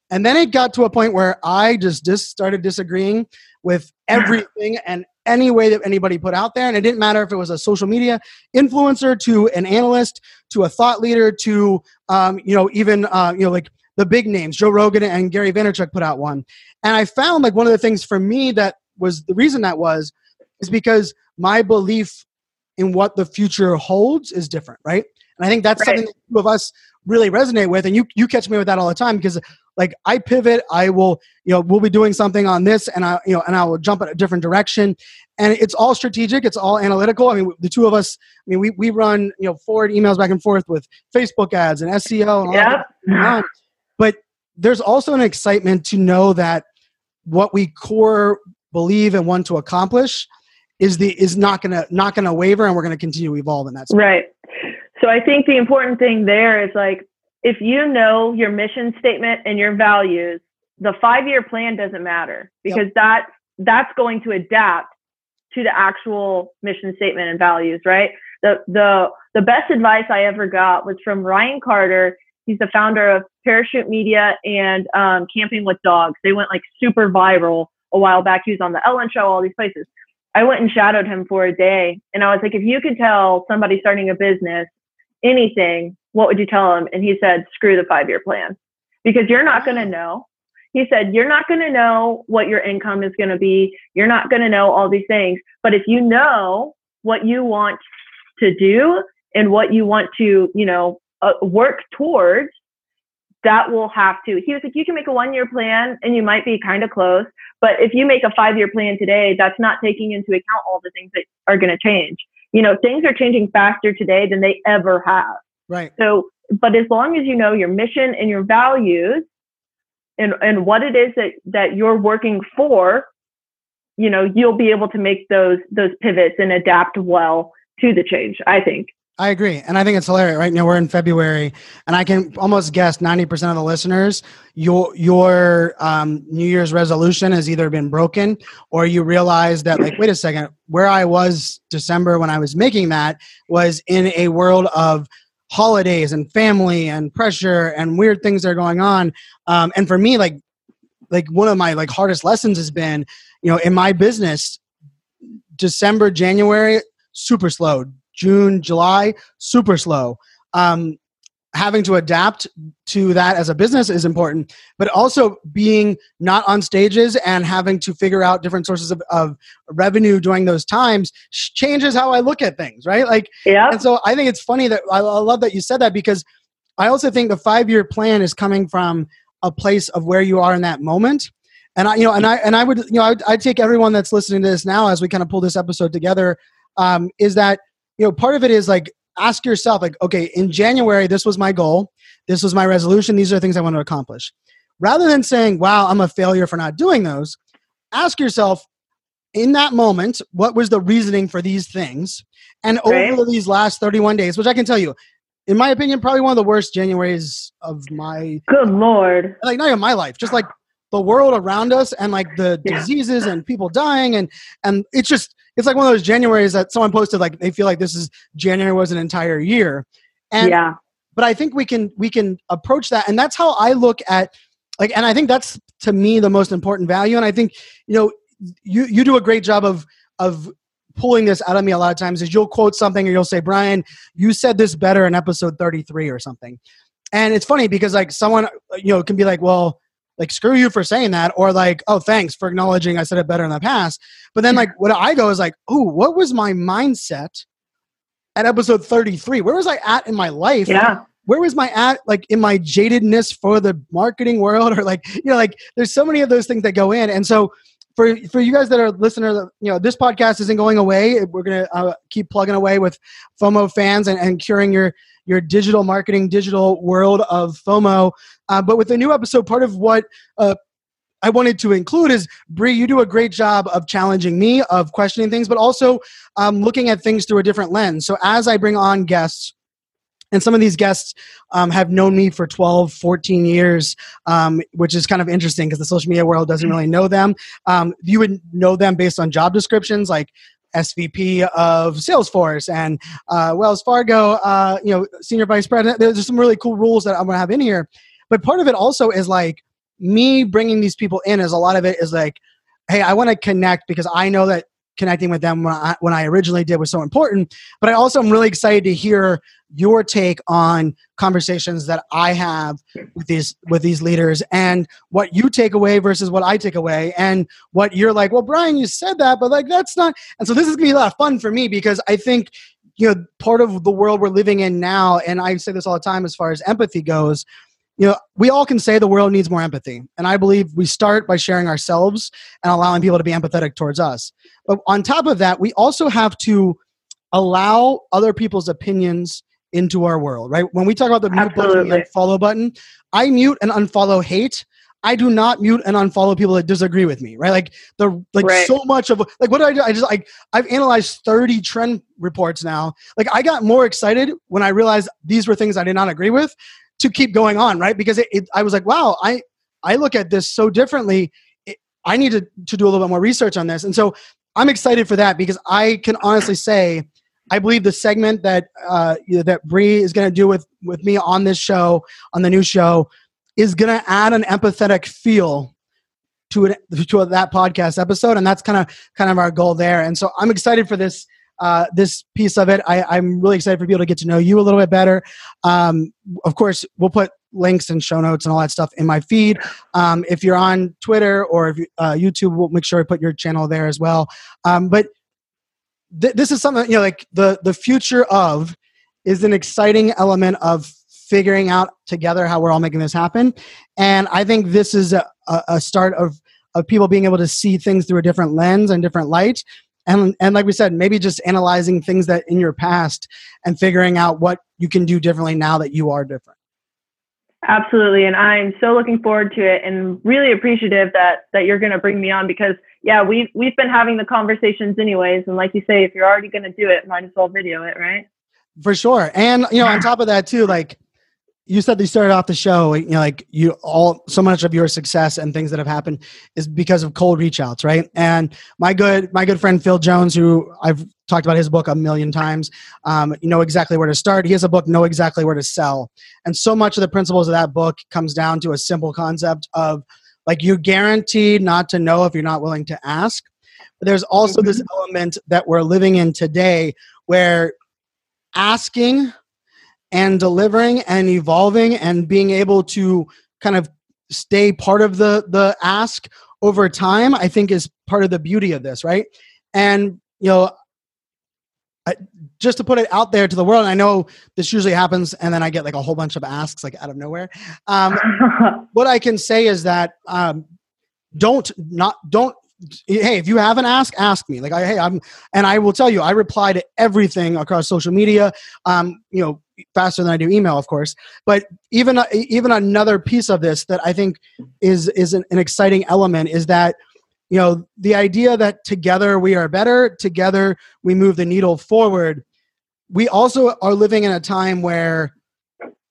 Speaker 1: And then it got to a point where I just just started disagreeing with [LAUGHS] everything and any way that anybody put out there. And it didn't matter if it was a social media influencer to an analyst to a thought leader to, um, you know, even, uh, you know, like the big names, Joe Rogan and Gary Vaynerchuk put out one. And I found like one of the things for me that was the reason that was is because my belief in what the future holds is different, right? And I think that's right. something that two of us really resonate with. And you you catch me with that all the time because like I pivot, I will, you know, we'll be doing something on this and I, you know, and I will jump in a different direction. And it's all strategic, it's all analytical. I mean, the two of us, I mean, we, we run, you know, forward emails back and forth with Facebook ads and SEO and
Speaker 2: yeah.
Speaker 1: That. But there's also an excitement to know that what we core believe and want to accomplish is the is not gonna not gonna waver and we're gonna continue to evolve in that
Speaker 2: space. Right. So I think the important thing there is like if you know your mission statement and your values, the five year plan doesn't matter because yep. that that's going to adapt to the actual mission statement and values, right? The the the best advice I ever got was from Ryan Carter. He's the founder of Parachute Media and um, Camping with Dogs. They went like super viral a while back. He was on the Ellen Show, all these places. I went and shadowed him for a day, and I was like, if you could tell somebody starting a business anything, what would you tell him? And he said, screw the five year plan because you're not going to know. he said, You're not going to know what your income is going to be. You're not going to know all these things. But if you know what you want to do and what you want to, you know, uh, work towards, that will have to. He was like, You can make a one year plan and you might be kind of close. But if you make a five year plan today, that's not taking into account all the things that are going to change. You know, things are changing faster today than they ever have.
Speaker 1: Right.
Speaker 2: So, but as long as you know your mission and your values, and and what it is that that you're working for you know you'll be able to make those those pivots and adapt well to the change i think
Speaker 1: I agree. And I think it's hilarious. Right now we're in February and I can almost guess 90% of the listeners, your, your um, New Year's resolution has either been broken or you realize that like, wait a second, where I was December when I was making that was in a world of holidays and family and pressure and weird things that are going on. Um, and for me, like, like one of my like hardest lessons has been, you know, in my business, December, January, super slow. June, July, super slow. Um, having to adapt to that as a business is important but also being not on stages and having to figure out different sources of, of revenue during those times changes how i look at things right? Like
Speaker 2: yeah.
Speaker 1: and so i think it's funny that I, I love that you said that because i also think the five year plan is coming from a place of where you are in that moment. And i you know and i and i would you know i'd, I'd take everyone that's listening to this now as we kind of pull this episode together um, is that you know part of it is like ask yourself like okay in january this was my goal. This was my resolution. These are the things i want to accomplish. Rather than saying wow i'm a failure for not doing those ask yourself in that moment what was the reasoning for these things? And
Speaker 2: Right.
Speaker 1: over these last 31 days which i can tell you in my opinion probably one of the worst januaries of my
Speaker 2: good lord.
Speaker 1: Like not even my life just like the world around us and like the
Speaker 2: Yeah.
Speaker 1: diseases and people dying and and it's just it's like one of those januaries that someone posted like they feel like this is january was an entire year. And
Speaker 2: yeah.
Speaker 1: but i think we can we can approach that. And that's how i look at like and i think that's to me the most important value. And i think you know you you do a great job of of pulling this out of me a lot of times is you'll quote something or you'll say brian you said this better in episode 33 or something. And it's funny because like someone you know can be like well like screw you for saying that or like oh thanks for acknowledging i said it better in the past. But then like what i go is like oh what was my mindset at episode 33 where was i at in my life?
Speaker 2: Yeah.
Speaker 1: Where was my at like in my jadedness for the marketing world? [LAUGHS] Or like you know like there's so many of those things that go in. And so for for you guys that are listeners you know this podcast isn't going away we're gonna uh, keep plugging away with fomo fans and, and curing your your digital marketing digital world of fomo uh, but with the new episode part of what uh, I wanted to include is Brie. You do a great job of challenging me, of questioning things, but also um, looking at things through a different lens. So as I bring on guests, and some of these guests um, have known me for 12 14 years um, which is kind of interesting because the social media world doesn't really know them. Um, you would know them based on job descriptions like svp of salesforce and uh, wells fargo uh, you know senior vice president. There's some really cool rules that i'm going to have in here. But part of it also is like me bringing these people in is a lot of it is like hey i want to connect because i know that connecting with them when I, when I originally did was so important. But i also am really excited to hear your take on conversations that i have with these with these leaders and what you take away versus what i take away and what you're like well brian you said that but like that's not and so this is to be a lot of fun for me because i think you know part of the world we're living in now and i say this all the time as far as empathy goes you know, we all can say the world needs more empathy. And I believe we start by sharing ourselves and allowing people to be empathetic towards us. But on top of that, we also have to allow other people's opinions into our world, right? When we talk about the mute button, and follow button, I mute and unfollow hate. I do not mute and unfollow people that disagree with me, right? Like the like
Speaker 2: Right.
Speaker 1: so much of like what do I do? I just like I've analyzed 30 trend reports now. Like I got more excited when I realized these were things I did not agree with to keep going on, right? Because it, it, I was like, wow, I I look at this so differently. It, I need to to do a little bit more research on this, and so I'm excited for that because I can honestly say I believe the segment that uh, that Brie is going to do with with me on this show on the new show is going to add an empathetic feel to it to that podcast episode, and that's kind of kind of our goal there. And so I'm excited for this uh, this piece of it. I, am really excited for people to get to know you a little bit better. Um, of course, we'll put links and show notes and all that stuff in my feed. Um, if you're on Twitter or if uh, YouTube, we'll make sure I put your channel there as well. Um, but th- this is something you know, like the the future of is an exciting element of figuring out together how we're all making this happen. And I think this is a, a start of of people being able to see things through a different lens and different light. And, and like we said, maybe just analyzing things that in your past and figuring out what you can do differently now that you are different.
Speaker 2: Absolutely. And I'm so looking forward to it and really appreciative that that you're going to bring me on because yeah, we've we've been having the conversations anyways. And like you say, if you're already going to do it, might as well video it, right?
Speaker 1: For sure. And you know, on top of that too, like you said you started off the show you know like you all so much of your success and things that have happened is because of cold reach outs right and my good my good friend phil jones who i've talked about his book a million times um, you know exactly where to start he has a book know exactly where to sell and so much of the principles of that book comes down to a simple concept of like you're guaranteed not to know if you're not willing to ask but there's also mm-hmm. this element that we're living in today where asking and delivering and evolving and being able to kind of stay part of the the ask over time i think is part of the beauty of this right and you know I, just to put it out there to the world i know this usually happens and then i get like a whole bunch of asks like out of nowhere. Um, [LAUGHS] what i can say is that um, don't not don't hey if you have an ask ask me. Like I, hey i'm and i will tell you i reply to everything across social media um you know faster than i do email of course. But even even another piece of this that i think is is an, an exciting element is that you know the idea that together we are better together we move the needle forward we also are living in a time where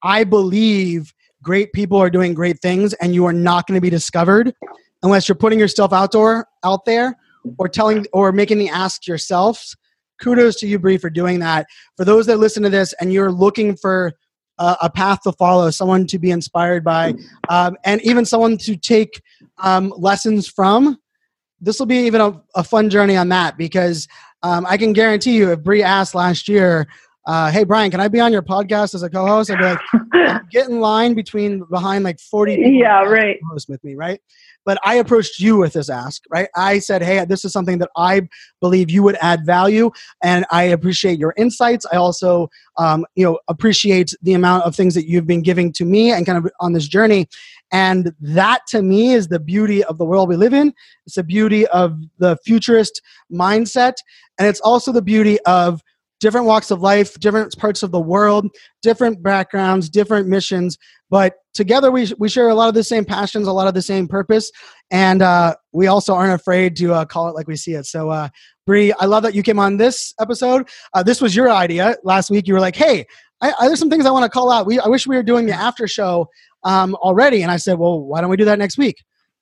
Speaker 1: i believe great people are doing great things and you are not going to be discovered unless you're putting yourself outdoor out there or telling or making the ask yourselves. Kudos to you Brie for doing that. For those that listen to this and you're looking for a, a path to follow someone to be inspired by um, and even someone to take um, lessons from this will be even a, a, fun journey on that because um, i can guarantee you if Brie asked last year uh, hey Brian, can I be on your podcast as a co-host? I'd be like, get in line between behind like 40 people.
Speaker 2: Yeah, right.
Speaker 1: Host with me, right? But I approached you with this ask, right? I said, hey, this is something that I believe you would add value, and I appreciate your insights. I also, um, you know, appreciate the amount of things that you've been giving to me and kind of on this journey. And that to me is the beauty of the world we live in. It's the beauty of the futurist mindset. And it's also the beauty of different walks of life, different parts of the world, different backgrounds, different missions, but together we, we share a lot of the same passions, a lot of the same purpose, and uh, we also aren't afraid to uh, call it like we see it. So, uh, Brie, I love that you came on this episode. Uh, this was your idea last week. You were like, "Hey, I, I, there's some things I want to call out. We, I wish we were doing the after show um, already." And I said, "Well, why don't we do that next week?"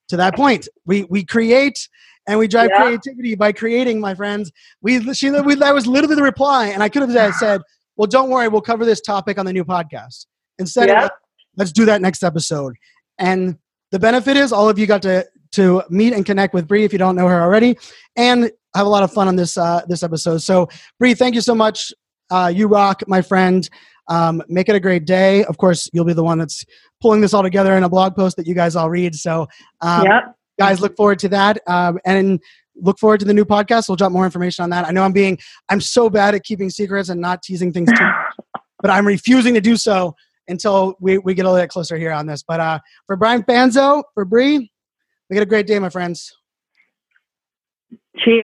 Speaker 1: To that point, we we create and we drive yeah. creativity by creating, my friends. We, she, we, that was literally the reply, and I could have said, "Well, don't worry, we'll cover this topic on the new podcast." Instead, yeah. of, let's do that next episode. And the benefit is, all of you got to to meet and connect with Brie if you don't know her already, and have a lot of fun on this uh, this episode. So, Brie, thank you so much. Uh, you rock, my friend. Um, make it a great day. Of course, you'll be the one that's pulling this all together in a blog post that you guys all read. So, um, yep guys, look forward to that. Um, and look forward to the new podcast. We'll drop more information on that. I know I'm being, I'm so bad at keeping secrets and not teasing things too much, [LAUGHS] but I'm refusing to do so until we, we get a little bit closer here on this. But uh, for Brian Fanzo, for Brie, we get a great day, my friends.
Speaker 2: Cheers.